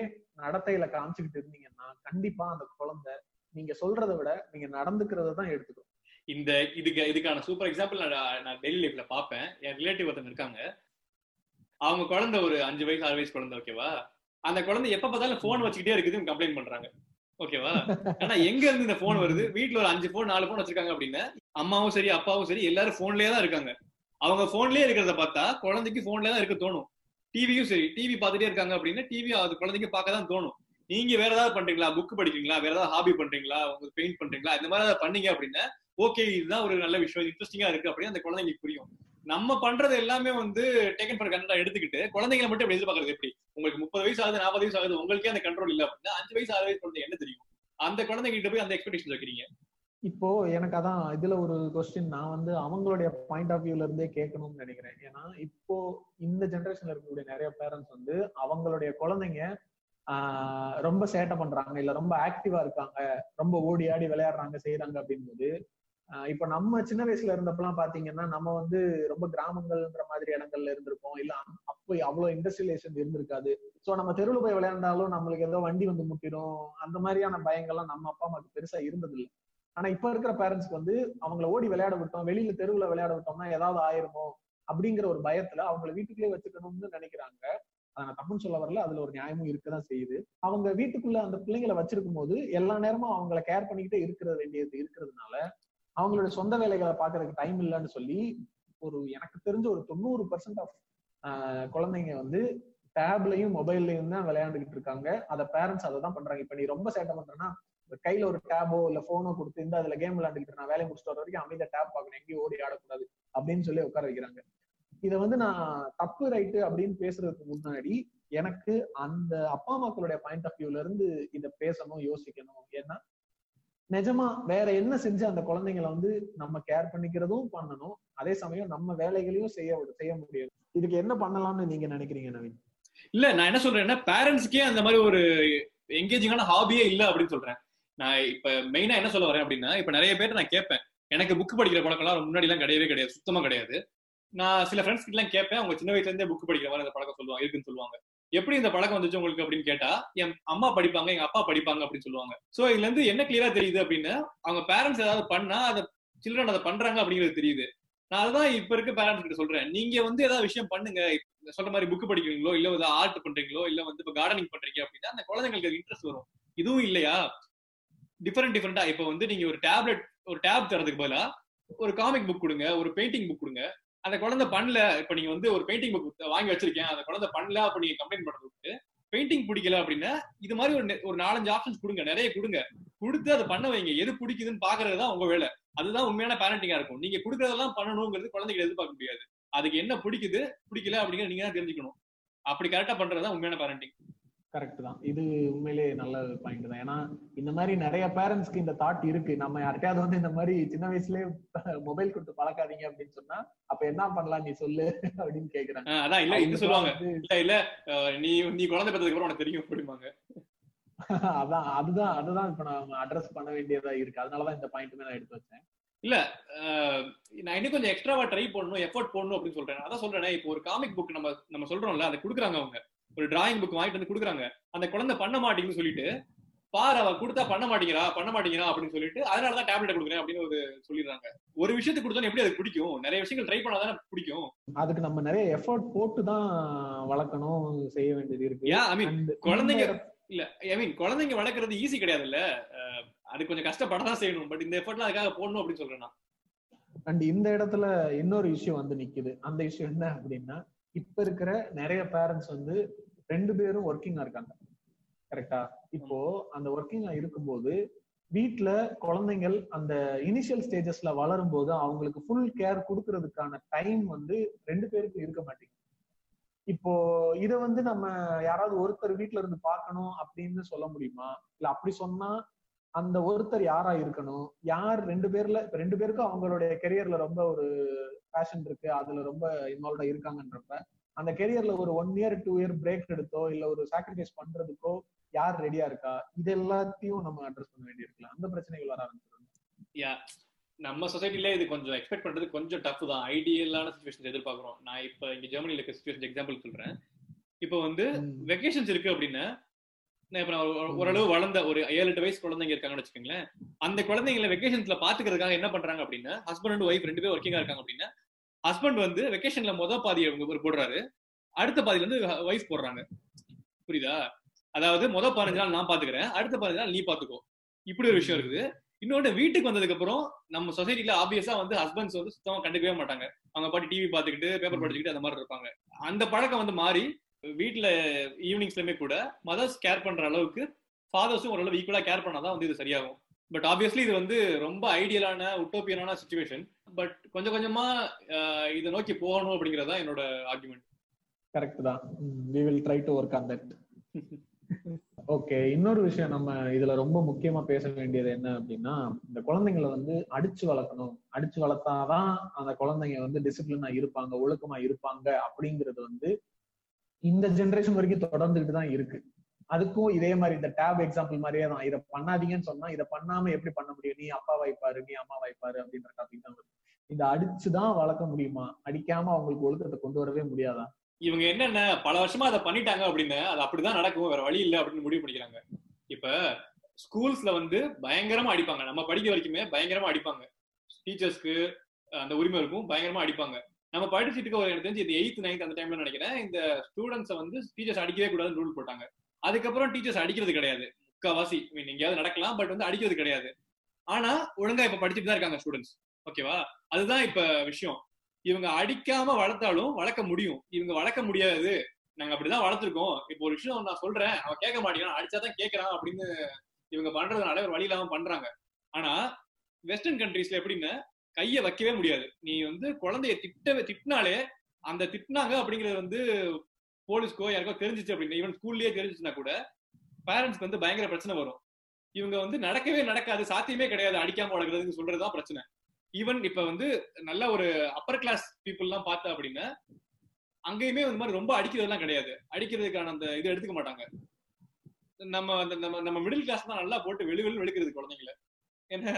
A: நடத்தையில காமிச்சுக்கிட்டு இருந்தீங்கன்னா கண்டிப்பா அந்த குழந்தை நீங்க சொல்றதை விட நீங்க நடந்துக்கிறத தான் எடுத்துக்கும்.
B: இந்த இதுக்கு இதுக்கான சூப்பர் எக்ஸாம்பிள் நான் நான் டெய்லி லைஃப்ல பாப்பேன் என் ரிலேட்டிவ் ஒருத்தங்க இருக்காங்க. அவங்க குழந்தை ஒரு அஞ்சு வயசு ஆறு வயசு குழந்தை ஓகேவா அந்த குழந்தை எப்ப பார்த்தாலும் போன் வச்சுக்கிட்டே இருக்குது கம்ப்ளைண்ட் பண்றாங்க. ஓகேவா ஆனா எங்க இருந்து இந்த போன் வருது? வீட்டுல ஒரு அஞ்சு போன் நாலு போன் வச்சிருக்காங்க அப்படின்னா அம்மாவும் சரி அப்பாவும் சரி எல்லாரும் போன்லயே தான் இருக்காங்க. அவங்க போன்லயே இருக்கிறத பார்த்தா குழந்தைக்கு போன்லயே தான் இருக்க தோணும். டிவியும் சரி டிவி பார்த்துட்டே இருக்காங்க அப்படின்னா டிவி அது குழந்தைங்க பார்க்க தான் தோணும். நீங்க வேற ஏதாவது பண்றீங்களா? புக் படிக்கிறீங்களா? வேற ஏதாவது ஹாபி பண்றீங்களா? உங்களுக்கு பெயிண்ட் பண்றீங்களா? இந்த மாதிரி ஏதாவது பண்ணீங்க அப்படின்னா ஓகே இதுதான் ஒரு நல்ல விஷயம். இன்ட்ரெஸ்டிங்கா இருக்கு அப்படின்னு அந்த குழந்தைங்களுக்கு புரியும். நம்ம பண்றது எல்லாமே வந்து டேக்கன் ஃபார் கண்டா எடுத்துக்கிட்டு குழந்தைங்களை மட்டும் எப்படி எதிர்பார்க்கறது? எப்படி? உங்களுக்கு முப்பது வயசு ஆகுது நாற்பது வயசு ஆகுது உங்களுக்கே அந்த கண்ட்ரோல் இல்ல அப்படின்னா அஞ்சு வயசு ஆறு வயசு குழந்தை என்ன தெரியும்? அந்த குழந்தைகிட்ட போய் அந்த எக்ஸ்பெக்டேஷன் வைக்கிறீங்க.
A: இப்போ எனக்கு அதான் இதுல ஒரு கொஸ்டின் நான் வந்து அவங்களுடைய பாயிண்ட் ஆஃப் வியூல இருந்தே கேட்கணும்னு நினைக்கிறேன். ஏன்னா இப்போ இந்த ஜெனரேஷன்ல இருக்கக்கூடிய நிறைய பேரண்ட்ஸ் வந்து அவங்களுடைய குழந்தைங்க ஆஹ் ரொம்ப சேட்டை பண்றாங்க இல்ல ரொம்ப ஆக்டிவா இருக்காங்க ரொம்ப ஓடி ஆடி விளையாடுறாங்க செய்யறாங்க அப்படிங்கும்போது ஆஹ் இப்ப நம்ம சின்ன வயசுல இருந்தப்பெல்லாம் பாத்தீங்கன்னா நம்ம வந்து ரொம்ப கிராமங்கள்ன்ற மாதிரி இடங்கள்ல இருந்திருப்போம். இல்ல அப்போ அவ்வளவு இண்டஸ்ட்ரியலைசேஷன் இருந்திருக்காது. சோ நம்ம தெருவில் போய் விளையாண்டாலும் நம்மளுக்கு ஏதோ வண்டி வந்து முட்டிடும். அந்த மாதிரியான பயங்கள்லாம் நம்ம அப்பா அம்மாக்கு பெருசா இருந்தது இல்ல ஆனா இப்ப இருக்கிற பேரண்ட்ஸ்க்கு வந்து அவங்கள ஓடி விளையாட விட்டோம் வெளியில தெருவுல விளையாட விட்டோம்னா ஏதாவது ஆயிருமோ? அப்படிங்கிற ஒரு பயத்துல அவங்கள வீட்டுக்குள்ளே வச்சுக்கணும்னு நினைக்கிறாங்க. அதை நான் தப்புன்னு சொல்ல வரல. அதுல ஒரு நியாயமும் இருக்கதான் செய்யுது. அவங்க வீட்டுக்குள்ள அந்த பிள்ளைங்களை வச்சிருக்கும் போது எல்லா நேரமும் அவங்கள கேர் பண்ணிக்கிட்டே இருக்கிற வேண்டியது இருக்கிறதுனால அவங்களோட சொந்த வேலைகளை பாக்குறதுக்கு டைம் இல்லைன்னு சொல்லி ஒரு எனக்கு தெரிஞ்ச ஒரு தொண்ணூறு பர்சன்ட் ஆஃப் குழந்தைங்க வந்து டேப்லையும் மொபைல்லையும் தான் விளையாண்டுகிட்டு இருக்காங்க. அதை பேரண்ட்ஸ் அதை தான் பண்றாங்க. இப்ப நீ ரொம்ப சேட்டை பண்றேன்னா கையில ஒரு டேபோ இல்ல போனோ கொடுத்து இந்த அதுல கேம் விளையாண்டுக்கிட்டு நான் வேலையை முடிச்சுட்டு வர வரைக்கும் அமைதியா டேப் பார்க்கணும். எங்கேயும் ஓடி ஆடக்கூடாது அப்படின்னு சொல்லி உட்கார வைக்கிறாங்க. இதை வந்து நான் தப்பு ரைட்டு அப்படின்னு பேசுறதுக்கு முன்னாடி எனக்கு அந்த அப்பா அம்மாக்களுடைய பாயிண்ட் ஆஃப் வியூல இருந்து இதை பேசணும் யோசிக்கணும். ஏன்னா நிஜமா வேற என்ன செஞ்சு அந்த குழந்தைங்களை வந்து நம்ம கேர் பண்ணிக்கிறதும் பண்ணணும் அதே சமயம் நம்ம வேலைகளையும் செய்ய செய்ய முடியும். இதுக்கு என்ன பண்ணலாம்னு நீங்க நினைக்கிறீங்க நவீன்?
B: இல்ல நான் என்ன சொல்றேன்னா பேரண்ட்ஸ்க்கே அந்த மாதிரி ஒரு எங்கேஜிங்கான ஹாபியே இல்ல அப்படின்னு சொல்றேன். நான் இப்ப மெயினா என்ன சொல்ல வரேன் அப்படின்னா இப்ப நிறைய பேர் நான் கேட்பேன். எனக்கு புக் படிக்கிற பழக்கம்லாம் முன்னாடி எல்லாம் கிடையவே கிடையாது சுத்தமா கிடையாது. நான் சில ஃப்ரெண்ட்ஸ் கிட்ட எல்லாம் கேட்பேன் அவங்க சின்ன வயசுல இருந்தே புக் படிக்கிற மாதிரி அந்த பழக்கம் சொல்லுவாங்க இருக்குன்னு சொல்லுவாங்க. எப்படி இந்த பழக்கம் வந்துச்சு உங்களுக்கு அப்படின்னு கேட்டா என் அம்மா படிப்பாங்க எங்க அப்பா படிப்பாங்க அப்படின்னு சொல்லுவாங்க. சோ இதுல இருந்து என்ன கிளியரா தெரியுது அப்படின்னு அவங்க பேரண்ட்ஸ் ஏதாவது பண்ணா அதை சில்ட்ரன் அதை பண்றாங்க அப்படிங்கிறது தெரியுது. நான் அதான் இப்ப இருக்க பேரண்ட்ஸ் கிட்ட சொல்றேன். நீங்க வந்து ஏதாவது விஷயம் பண்ணுங்க சொல்ற மாதிரி புக் படிக்கிறீங்களோ இல்ல ஏதாவது ஆர்ட் பண்றீங்களோ இல்ல வந்து இப்ப கார்டனிங் பண்றீங்க அப்படின்னா அந்த குழந்தைங்களுக்கு இன்ட்ரெஸ்ட் வரும். இதுவும் இல்லையா? டிஃப்ரெண்ட் டிஃப்ரெண்டா இப்போ வந்து நீங்க ஒரு டேப்லெட் ஒரு டேப் தரதுக்கு பதிலா ஒரு காமிக் புக் கொடுங்க ஒரு பெயிண்டிங் புக் கொடுங்க. அந்த குழந்தை பண்ணல இப்ப நீங்க வந்து ஒரு பெயிண்டிங் புக் வாங்கி வச்சிருக்கேன். அந்த குழந்தை பண்ணல அப்ப நீங்க கம்ப்ளைண்ட் பண்றது பெயிண்டிங் பிடிக்கல அப்படின்னா இது மாதிரி ஒரு ஒரு நாலஞ்சு ஆப்ஷன்ஸ் கொடுங்க நிறைய கொடுங்க. கொடுத்து அதை பண்ண வைங்க. எது பிடிக்குதுன்னு பாக்குறது தான் உங்க வேலை. அதுதான் உண்மையான பேரண்டிங்கா இருக்கும். நீங்க கொடுக்கறதெல்லாம் பண்ணணுங்கிறது குழந்தைங்க எதிர்பார்க்க முடியாது. அதுக்கு என்ன பிடிக்குது பிடிக்கல அப்படிங்கிற நீங்க தான் தெரிஞ்சுக்கணும். அப்படி கரெக்டா பண்றதுதான் உண்மையான பேரண்டிங்
A: கரெக்ட் தான். இது உண்மையிலே நல்ல பாயிண்ட் தான். ஏன்னா இந்த மாதிரி நிறைய பேரண்ட்ஸ்க்கு இந்த தாட் இருக்கு. நம்ம யார்கிட்டயாவது வந்து இந்த மாதிரி சின்ன வயசுலயே மொபைல் கொடுத்து பழக்காதீங்க அப்படின்னு சொன்னா அப்ப என்ன பண்ணலாம்? நீ சொல்லு அப்படின்னு கேக்குறாங்க.
B: அதான் இல்ல இது சொல்லுவாங்க. இல்ல இல்ல நீ நீ குழந்தை பெற்றதுக்கு அப்புறம் உனக்கு தெரியும் அப்படிம்பாங்க.
A: அதான் அதுதான் அதுதான் இப்ப நம்ம அட்ரஸ் பண்ண வேண்டியதா இருக்கு. அதனாலதான் இந்த பாயிண்ட்டுமே நான் எடுத்து வச்சேன்.
B: அஹ், நான் இன்னும் கொஞ்சம் எக்ஸ்ட்ராவா ட்ரை பண்ணணும் எஃபோர்ட் போடணும் அப்படின்னு சொல்றேன். அதான் சொல்றேன் இப்போ ஒரு காமிக் புக் நம்ம நம்ம சொல்றோம்ல அதை கொடுக்குறாங்க அவங்க. ஒரு டிராயிங் புக் வாங்கிட்டு வந்து கொடுக்குறாங்க. அந்த குழந்தை பண்ண மாட்டேங்குன்னு சொல்லிட்டு பாரு அவ கொடுத்தா பண்ண மாட்டேங்கிறா பண்ண மாட்டேங்கிறா அப்படின்னு சொல்லிட்டு அதனாலதான் டேப்லெட் கொடுக்குறேன் அப்படின்னு ஒரு சொல்லிடுறாங்க. ஒரு விஷயத்துக்கு கொடுத்தா எப்படி அது பிடிக்கும்? நிறைய விஷயங்கள் ட்ரை பண்ணாதானே பிடிக்கும்.
A: அதுக்கு நம்ம நிறைய எஃபோர்ட் போட்டு தான் வளர்க்கணும் செய்ய வேண்டியது இருக்கு.
B: ஐ மீன் குழந்தைங்க இல்ல ஐ மீன் குழந்தைங்க வளர்க்கறது ஈஸி கிடையாதுல்ல. அஹ், அது கொஞ்சம் கஷ்டப்பட தான் செய்யணும். பட் இந்த எஃபர்ட்லாம் அதுக்காக போடணும் அப்படின்னு சொல்றேன்
A: அண்ட் இந்த இடத்துல இன்னொரு இஷ்யூ வந்து நிக்குது. அந்த இஷ்யூ என்ன அப்படின்னா இப்ப இருக்கிற நிறைய பேரண்ட்ஸ் வந்து ரெண்டு பேரும் ஒர்க்கிங்கா இருக்காங்க. கரெக்டா இப்போ அந்த ஒர்க்கிங்கா இருக்கும்போது வீட்ல குழந்தைகள் அந்த இனிஷியல் ஸ்டேஜஸ்ல வளரும் போது அவங்களுக்கு ஃபுல் கேர் கொடுக்கறதுக்கான டைம் வந்து ரெண்டு பேருக்கும் இருக்க மாட்டேங்குது. இப்போ இத வந்து நம்ம யாராவது ஒருத்தர் வீட்ல இருந்து பார்க்கணும் அப்படின்னு சொல்ல முடியுமா? இல்ல அப்படி சொன்னா அந்த ஒருத்தர் யாரா இருக்கணும்? யார் ரெண்டு பேர்ல இப்ப ரெண்டு பேருக்கும் அவங்களுடைய கெரியர்ல ரொம்ப ஒரு பேஷன் இருக்கு. அதுல ரொம்ப இன்வால்வ்டா இருக்காங்கன்றப்ப அந்த கெரியர்ல ஒரு one year two year break எடுத்தோ இல்ல ஒரு சாக்ரிஃபைஸ் பண்றதுக்கோ யார் ரெடியா இருக்கா? இது எல்லாத்தையும் நம்ம அட்ரஸ் பண்ண வேண்டியிருக்கலாம். அந்த பிரச்சனைகள் வர ஆரம்பிச்சிடும்.
B: யா நம்ம சொசைட்டில இது கொஞ்சம் எக்ஸ்பெக்ட் பண்றது கொஞ்சம் டஃப் தான். ஐடியலான சுச்சுவேஷன் எதிர்பார்க்கிறோம். நான் இப்ப இங்க ஜெர்மனில இருக்க சுச்சுவேஷன் எக்ஸாம்பிள் சொல்றேன். இப்போ வந்து வெக்கேஷன்ஸ் இருக்கு அப்படின்னா இப்ப நான் ஓரளவு வளர்ந்த ஒரு ஏழு எட்டு வயசு குழந்தைங்க இருக்காங்கன்னு வச்சுக்கோங்களேன். அந்த குழந்தைங்களை வெக்கேஷன்ஸ்ல பாத்துக்கிறதுக்காக என்ன பண்றாங்க அப்படின்னா ஹஸ்பண்ட் அண்ட் ஒய்ஃப் ரெண்டு பேரும் ஒர்க்கிங்கா இருக்காங்க அப்படின்னா ஹஸ்பண்ட் வந்து வெக்கேஷன்ல முத பாதி அவங்க ஒரு போடுறாரு. அடுத்த பாதியில இருந்து ஒய்ஃப் போடுறாங்க. புரியுதா? அதாவது முத பதினஞ்சு நாள் நான் பாத்துக்கிறேன். அடுத்த பதினஞ்சு நாள் நீ பாத்துக்கோ. இப்படி ஒரு விஷயம் இருக்குது. இன்னொன்னு வீட்டுக்கு வந்ததுக்கு அப்புறம் நம்ம சொசைட்டில ஆப்வியஸா வந்து ஹஸ்பண்ட்ஸ் வந்து சுத்தமா கண்டுக்கவே மாட்டாங்க. அவங்க பாட்டு டிவி பாத்துக்கிட்டு பேப்பர் படிச்சுக்கிட்டு அந்த மாதிரி இருப்பாங்க. அந்த பழக்கம் வந்து மாறி வீட்ல ஈவினிங்ஸ்லயுமே கூட மதர்ஸ் கேர் பண்ற அளவுக்கு ஃபாதர்ஸும் ஓரளவு ஈக்குவலா கேர் பண்ணாதான் வந்து இது சரியாகும். பட் ஆப்வியஸ்லி இது வந்து ரொம்ப ஐடியலான உட்டோப்பியனான சுச்சுவேஷன் பட் கொஞ்சம் கொஞ்சமா இதை நோக்கி போகணும் அப்படிங்கறதா என்னோட ஆர்குமெண்ட்
A: கரெக்ட் தான். We will try to work on that okay இன்னொரு விஷயம் நம்ம இதுல ரொம்ப முக்கியமா பேச வேண்டியது என்ன அப்படின்னா இந்த குழந்தைங்களை வந்து அடிச்சு வளர்க்கணும். அடிச்சு வளர்த்தாதான் அந்த குழந்தைங்க வந்து டிசிப்ளினா இருப்பாங்க ஒழுக்கமா இருப்பாங்க அப்படிங்கிறது வந்து இந்த ஜெனரேஷன் வரைக்கும் தொடர்ந்துகிட்டு தான் இருக்கு. அதுக்கும் இதே மாதிரி இந்த டேப் எக்ஸாம்பிள் மாதிரியே தான். இதை பண்ணாதீங்கன்னு சொன்னா இதை பண்ணாம எப்படி பண்ண முடியும்? நீ அப்பா வாய்ப்பாரு நீ அம்மா வைப்பாரு அப்படின்ற டாபிக் தான் வரும். இந்த அடிச்சுதான் வளர்க்க முடியுமா? அடிக்காம அவங்களுக்கு ஒழுக்கத்தை கொண்டு வரவே முடியாதா?
B: இவங்க என்னென்ன பல வருஷமா அதை பண்ணிட்டாங்க அப்படின்னு அது அப்படிதான் நடக்கும். வேற வழி இல்லை அப்படின்னு முடிவு பண்ணிக்கிறாங்க. இப்ப ஸ்கூல்ஸ்ல வந்து பயங்கரமா அடிப்பாங்க. நம்ம படிக்க வரைக்குமே பயங்கரமா அடிப்பாங்க. டீச்சர்ஸ்க்கு அந்த உரிமை இருக்கும் பயங்கரமா அடிப்பாங்க. நம்ம படிச்சுட்டு இருக்க ஒரு எனக்கு தெரிஞ்சு இது எயித் நைன்த் அந்த டைம்ல நினைக்கிறேன் இந்த ஸ்டூடெண்ட்ஸை வந்து டீச்சர்ஸ் அடிக்கவே கூடாதுன்னு ரூல் போட்டாங்க. அதுக்கப்புறம் டீச்சர்ஸ் அடிக்கிறது கிடையாது. முக்காவாசி மீன் எங்கேயாவது நடக்கலாம் பட் வந்து அடிக்கிறது கிடையாது. ஆனா ஒழுங்கா இப்ப படிச்சுட்டு தான் இருக்காங்க ஸ்டூடெண்ட்ஸ் ஓகேவா அதுதான் இப்ப விஷயம். இவங்க அடிக்காம வளர்த்தாலும் வளர்க்க முடியும். இவங்க வளர்க்க முடியாது. நாங்க அப்படிதான் வளர்த்துருக்கோம். இப்போ ஒரு விஷயம் நான் சொல்றேன். அவன் கேட்க மாட்டேங்கிறான். அடிச்சாதான் கேட்கறான் அப்படின்னு இவங்க பண்றதுனால ஒரு வழி இல்லாம பண்றாங்க. ஆனா வெஸ்டர்ன் கண்ட்ரீஸ்ல எப்படின்னு கைய வைக்கவே முடியாது. நீ வந்து குழந்தைய திட்டவே திட்டினாலே அந்த திட்டினாங்க அப்படிங்கிறது வந்து போலீஸ்க்கோ யாருக்கோ தெரிஞ்சிச்சு அப்படின்னு ஈவன் ஸ்கூல்லயே தெரிஞ்சிச்சுன்னா கூட பேரண்ட்ஸ்க்கு வந்து பயங்கர பிரச்சனை வரும். இவங்க வந்து நடக்கவே நடக்காது சாத்தியமே கிடையாது அடிக்காம வளர்க்கறதுக்கு சொல்றதுதான் பிரச்சனை. ஈவன் இப்ப வந்து நல்ல ஒரு அப்பர் கிளாஸ் பீப்புள் எல்லாம் பார்த்தா அப்படின்னா அங்கேயுமே இந்த மாதிரி ரொம்ப அடிக்கிறதெல்லாம் கிடையாது. அடிக்கிறதுக்கான அந்த இது எடுத்துக்க மாட்டாங்க. நம்ம அந்த நம்ம நம்ம மிடில் கிளாஸ் தான் நல்லா போட்டு வெளி வெளி வெளுக்கிறது குழந்தைங்கள. என்ன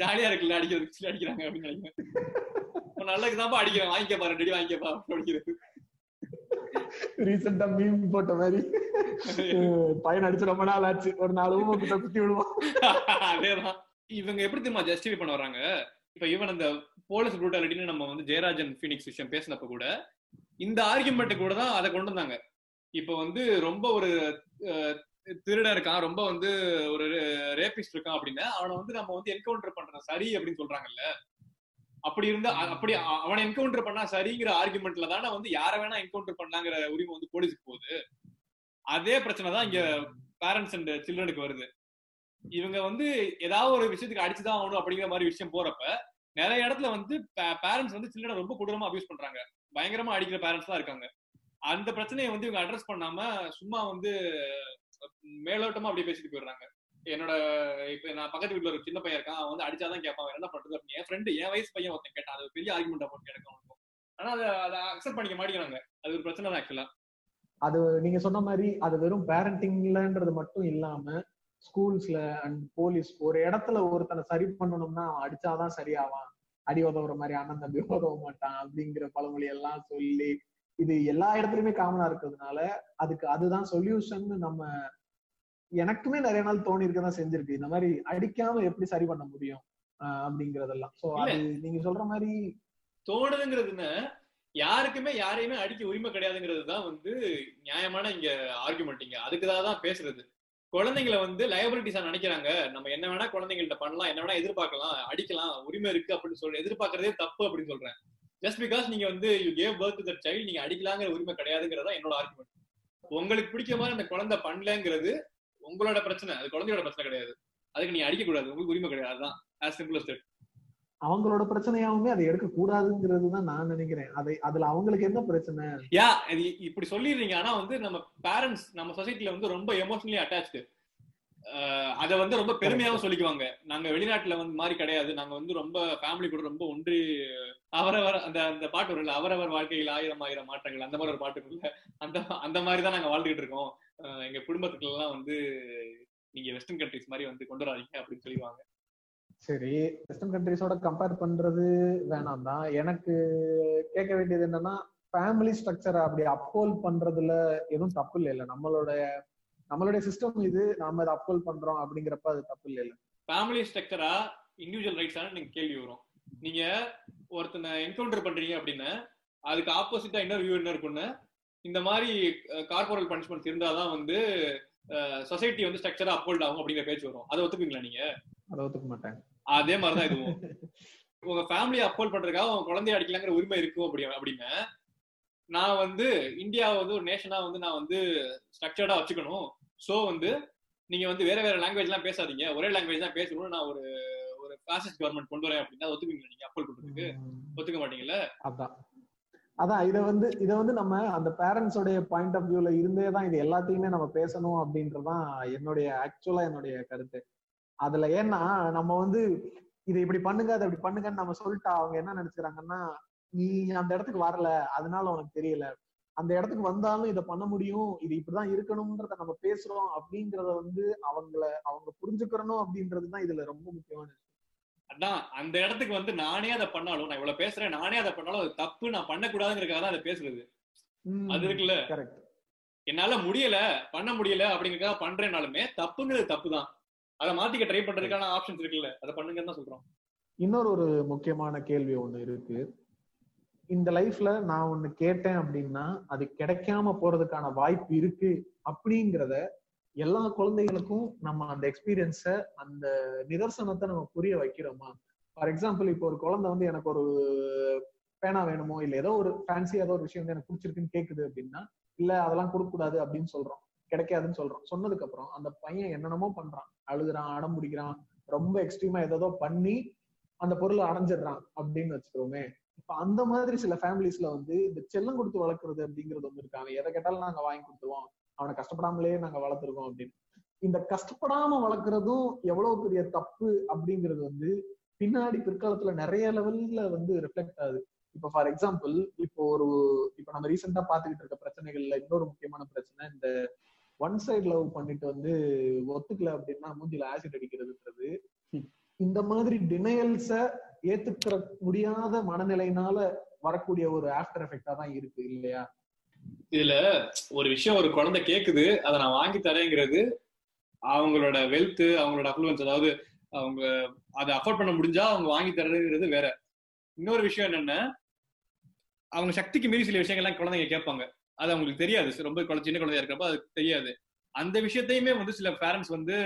B: ஜாலியா இருக்குல்ல அடிக்கிறதுக்கு அடிக்கிறாங்க அப்படின்னு நினைக்கிறேன். நல்லதுக்கு தான் அடிக்கிறேன் வாங்கிக்கப்பா ரெண்டு அடி வாங்கிக்கப்பா அடிக்கிறது.
A: ரீசெண்டா மீம் போட்ட மாதிரி. பையன் அடிச்சு ரொம்ப நாள் ஆச்சு. ஒரு நாலு ஊமை குத்தி விடுவோம்
B: அதேதான். இவங்க எப்படி தெரியுமா ஜஸ்டிஃபை பண்ண வராங்க இப்ப ஈவன் அந்த போலீஸ் ப்ரூட்டாலிட்டின்னு நம்ம வந்து ஜெயராஜன் ஃபீனிக்ஸ் விஷயம் பேசினப்ப கூட இந்த ஆர்கியூமெண்ட் கூட தான் அதை கொண்டு வந்தாங்க. இப்ப வந்து ரொம்ப ஒரு அஹ், திருடன் இருக்கான் ரொம்ப வந்து ஒரு ரேபிஸ்ட் இருக்கான் அப்படின்னா அவனை வந்து நம்ம வந்து என்கவுண்டர் பண்றது சரி அப்படின்னு சொல்றாங்கல்ல. அப்படி இருந்தா அப்படி அவனை என்கவுண்டர் பண்ணா சரிங்கிற ஆர்குமெண்ட்ல தானே வந்து யார வேணா என்கவுண்டர் பண்ணலாங்கிற உரிமை வந்து போலீஸுக்கு போகுது. அதே பிரச்சனை தான் இங்க பேரண்ட்ஸ் அண்ட் சில்ட்ரனுக்கு வருது. இவங்க வந்து ஏதாவது ஒரு விஷயத்துக்கு அடிச்சுதான் ஆகணும் அப்படிங்கிற மாதிரி விஷயம் போறப்ப நிறைய இடத்துல வந்து பேரண்ட்ஸ் வந்து சில்ட்ரனை ரொம்ப கொடூரமா அபியூஸ் பண்றாங்க. பயங்கரமா அடிக்கிற பேரண்ட்ஸ் தான் இருக்காங்க. அந்த பிரச்சனையை வந்து இவங்க அட்ரஸ் பண்ணாம சும்மா வந்து மேலோட்டமா அப்படியே பேசிட்டு போயிடுறாங்க. என்னோட இப்ப நான் பக்கத்து வீட்டுல ஒரு சின்ன பையன் இருக்கான். அவன் வந்து அடிச்சாதான் கேட்பான். என்ன பண்றது அப்படின்னு என் ஃப்ரெண்டு என் வயசு பையன் ஒருத்தன் கேட்டான். அது பெரிய ஆர்குமெண்ட் போட்டு எனக்கு அவனுக்கும் ஆனா அதை அதை அக்செப்ட் பண்ணிக்க மாட்டேங்கிறாங்க. அது ஒரு பிரச்சனை தான் ஆக்சுவலா
A: அது நீங்க சொன்ன மாதிரி அது வெறும் பேரண்டிங்லன்றது மட்டும் இல்லாம ஸ்கூல்ஸ்ல அண்ட் போலீஸ் ஒரு இடத்துல ஒருத்தனை சரி பண்ணணும்னா அவன் அடிச்சாதான் சரியாவான். அடி உதவுற மாதிரி அண்ணன் தம்பி உதவ மாட்டான் அப்படிங்கிற பழமொழி எல்லாம் சொல்லி இது எல்லா இடத்துலயுமே காமனா இருக்கிறதுனால அதுக்கு அதுதான் சொல்யூஷன் நம்ம எனக்குமே நிறைய நாள் தோணி இருக்கதான் செஞ்சிருக்கு. இந்த மாதிரி அடிக்காம எப்படி சரி பண்ண முடியும்? அப்படிங்கறதெல்லாம். சோ அது நீங்க சொல்ற மாதிரி
B: தோணுதுங்கிறதுன்னு யாருக்குமே யாரையுமே அடிக்க உரிமை கிடையாதுங்கிறது தான் வந்து நியாயமான இங்க ஆர்குமெண்ட் இங்க. அதுக்குதான் தான் பேசுறது. குழந்தைங்களை வந்து லயபிலிட்டிஸா நினைக்கிறாங்க. நம்ம என்ன வேணா குழந்தைங்கள்ட்ட பண்ணலாம் என்ன வேணா எதிர்பார்க்கலாம் அடிக்கலாம் உரிமை இருக்கு அப்படின்னு சொல்ற எதிர்பார்க்கறதே தப்பு அப்படின்னு சொல்றேன். ஜஸ்ட் பிகாஸ் நீங்க வந்து you gave birth the child நீங்க அடிக்கலாங்கிற உரிமை கிடையாதுங்கிறதா என்னோட ஆர்குமெண்ட் உங்களுக்கு பிடிக்க மாதிரி அந்த குழந்தை பண்ணலங்கிறது உங்களோட பிரச்சனை அது குழந்தையோட பிரச்சனை கிடையாது. அதுக்கு நீ அடிக்க கூடாது உங்களுக்கு உரிமை கிடையாது. அதுதான் ஆஸ் சிம்பிள் as
A: அவங்களோட பிரச்சனையாவுமே அதை எடுக்க கூடாதுங்கிறது தான் நான் நினைக்கிறேன். அதை அதுல அவங்களுக்கு என்ன பிரச்சனை?
B: யா இப்படி சொல்லிடுறீங்க. ஆனா வந்து நம்ம பேரண்ட்ஸ் நம்ம சொசைட்டில வந்து ரொம்ப எமோஷனலி அட்டாச்சு அத வந்து ரொம்ப பெருமையாவும் சொல்லிக்குவாங்க. நாங்க வெளிநாட்டுல வந்து மாதிரி கிடையாது. நாங்க வந்து ரொம்ப ஃபேமிலி கூட ரொம்ப ஒன்றி அவரவர் அந்த அந்த பாட்டு வரும்ல அவரவர் வாழ்க்கையில் ஆயிரம் ஆயிரம் மாற்றங்கள் அந்த மாதிரி ஒரு பாட்டு இருக்குல்ல அந்த அந்த மாதிரி தான் நாங்க வாழ்ந்துகிட்டு இருக்கோம். எங்க குடும்பத்துக்குள்ள எல்லாம் வந்து நீங்க வெஸ்டர்ன் கண்ட்ரிஸ் மாதிரி வந்து கொண்டு வராதீங்க அப்படின்னு சொல்லுவாங்க
A: சரி வெஸ்டர்ன் கண்ட்ரிஸோட கம்பேர் பண்றது வேணாம் தான். எனக்கு கேட்க வேண்டியது என்னன்னா ஃபேமிலி ஸ்ட்ரக்சரை அப்படி அப்ஹோல்ட் பண்றதுல எதுவும் தப்பு இல்ல நம்மளோட நம்மளுடைய சிஸ்டம் இது நாம இதை அப்ஹோல்ட் பண்றோம் அப்படிங்கிறப்ப அது தப்பு இல்லை
B: ஃபேமிலி ஸ்ட்ரக்சரா இண்டிவிஜுவல் ரைட்ஸான நீங்க கேள்வி வரும். நீங்க ஒருத்தனை என்கவுண்டர் பண்றீங்க அப்படின்னா அதுக்கு ஆப்போசிட்டா இன்னொரு வியூ என்ன இருக்குன்னு இந்த மாதிரி கார்பரல் பனிஷ்மெண்ட்ஸ் இருந்தாதான் வந்து சொசைட்டி வந்து ஸ்ட்ரக்சரா அப்போல்ட் ஆகும் அப்படிங்கிற பேச்சு வரும். அதை ஒத்துப்பீங்களா நீங்க?
A: அதை ஒத்துக்க மாட்டேன்.
B: அதே மாதிரிதான் இதுவும். உங்க ஃபேமிலியை அப்போல் பண்றதுக்காக உங்க குழந்தைய அடிக்கலாங்கிற உரிமை இருக்கும் அப்படி அப்படின்னு நான் வந்து இந்தியாவை வந்து ஒரு நேஷனா வந்து நான் வந்து ஸ்ட்ரக்சர்டா வச்சுக்கணும். சோ வந்து நீங்க வந்து வேற வேற லாங்குவேஜ் எல்லாம் பேசாதீங்க. ஒரே லாங்குவேஜ் தான் பேசணும்னு நான் ஒரு ஒரு பாசிஸ்ட் கவர்மெண்ட் கொண்டு வரேன் அப்படின்னா ஒத்துப்பீங்களா நீங்க? அப்போல் பண்றதுக்கு? ஒத்துக்க மாட்டீங்கல்ல
A: அதான். அதான் இத வந்து இத வந்து நம்ம அந்த பேரண்ட்ஸோடைய பாயிண்ட் ஆஃப் வியூல இருந்தே தான் இது எல்லாத்தையுமே நம்ம பேசணும் அப்படின்றதான் என்னுடைய ஆக்சுவலா என்னுடைய கருத்து. அதுல ஏன்னா நம்ம வந்து இதை இப்படி பண்ணுங்க அதை இப்படி பண்ணுங்கன்னு நம்ம சொல்லிட்டா அவங்க என்ன நினைச்சுக்கிறாங்கன்னா நீ அந்த இடத்துக்கு வரல. அதனால உனக்கு தெரியல. அந்த இடத்துக்கு வந்தாலும் இதை பண்ண முடியும் இது இப்படிதான் இருக்கணும்ன்றத நம்ம பேசுறோம் அப்படிங்கறத வந்து அவங்கள அவங்க புரிஞ்சுக்கிறணும் அப்படின்றதுதான் இதுல ரொம்ப முக்கியமான விஷயம்.
B: அதான் அந்த இடத்துக்கு வந்து நானே அதை பண்ணாலும் நான் இவ்வளவு பேசுறேன் நானே அதை பண்ணாலும் அது தப்பு நான் பண்ணக்கூடாதுங்கிறதுக்காக தான் அதை பேசுறது. அது இருக்குல்ல?
A: கரெக்ட்
B: என்னால முடியல பண்ண முடியல அப்படிங்கறதுக்காக பண்றேனாலுமே தப்புங்கிறது தப்பு தான் அதை மாத்திக்க ட்ரை பண்றதுக்கான ஆப்ஷன்ஸ் இருக்குல்ல அதை பண்ணுங்கன்னு தான் சொல்றோம்.
A: இன்னொரு ஒரு முக்கியமான கேள்வி ஒண்ணு இருக்கு. இந்த லைஃப்ல நான் ஒண்ணு கேட்டேன் அப்படின்னா அது கிடைக்காம போறதுக்கான வாய்ப்பு இருக்கு அப்படிங்கிறத எல்லா குழந்தைகளுக்கும் நம்ம அந்த எக்ஸ்பீரியன்ஸ அந்த நிதர்சனத்தை நம்ம புரிய வைக்கிறோமா? ஃபார் எக்ஸாம்பிள் இப்போ ஒரு குழந்தை வந்து எனக்கு ஒரு பேனா வேணுமோ இல்ல ஏதோ ஒரு ஃபேன்சி ஏதோ ஒரு விஷயம் வந்து எனக்கு பிடிச்சிருக்குன்னு கேக்குது அப்படின்னா இல்ல அதெல்லாம் கொடுக்க கூடாது அப்படின்னு சொல்றோம். கிடைக்காதுன்னு சொல்றோம். சொன்னதுக்கு அப்புறம் அந்த பையன் என்னென்னமோ பண்றான். அழுகுறான் அடம் பிடிக்கிறான் ரொம்ப எக்ஸ்ட்ரீமா ஏதோ பண்ணி அந்த பொருளை அடைஞ்சிடுறான் அப்படின்னு வச்சுக்கோமே. இப்ப அந்த மாதிரி சில ஃபேமிலிஸ்ல வந்து இந்த செல்லம் கொடுத்து வளர்க்குறது அப்படிங்கிறது வந்து இருக்காங்க எதை கேட்டாலும் நாங்க வாங்கி கொடுத்துருவோம். அவனை கஷ்டப்படாமலே நாங்க வளர்த்துருக்கோம் அப்படின்னு. இந்த கஷ்டப்படாம வளர்க்கறதும் எவ்வளவு பெரிய தப்பு அப்படிங்கிறது வந்து பின்னாடி பிற்காலத்துல நிறைய லெவல்ல வந்து ரிஃப்ளெக்ட் ஆகுது. இப்ப ஃபார் எக்ஸாம்பிள் இப்போ ஒரு இப்ப நம்ம ரீசெண்டா பாத்துக்கிட்டு இருக்க பிரச்சனைகள்ல இன்னொரு முக்கியமான பிரச்சனை இந்த ஒன் சைடு லவ் பண்ணிட்டு வந்து ஒத்துக்கல அப்படின்னா மூஞ்சில ஆசிட் அடிக்கிறதுன்றது. இந்த மாதிரி டினையல்ஸ ஏத்துக்கிற முடியாத மனநிலையினால வரக்கூடிய ஒரு ஆஃப்டர் எஃபெக்டா தான் இருக்கு இல்லையா?
B: இதுல ஒரு விஷயம் ஒரு குழந்தை கேக்குது அதை நான் வாங்கி தரேங்கிறது அவங்களோட வெல்த் அவங்களோட அஃபுளுன்ஸ் அதாவது அவங்க அதை அஃபோர்ட் பண்ண முடிஞ்சா அவங்க வாங்கி தரதுங்கிறது வேற. இன்னொரு விஷயம் என்னன்னா அவங்க சக்திக்கு மீறி சில விஷயங்கள்லாம் குழந்தைங்க கேட்பாங்க. அது அவங்களுக்கு தெரியாது. ரொம்ப சின்ன குழந்தையா இருக்கிறப்ப அது தெரியாது. அந்த விஷயத்தையுமே வந்து சில பேரண்ட்ஸ் வந்து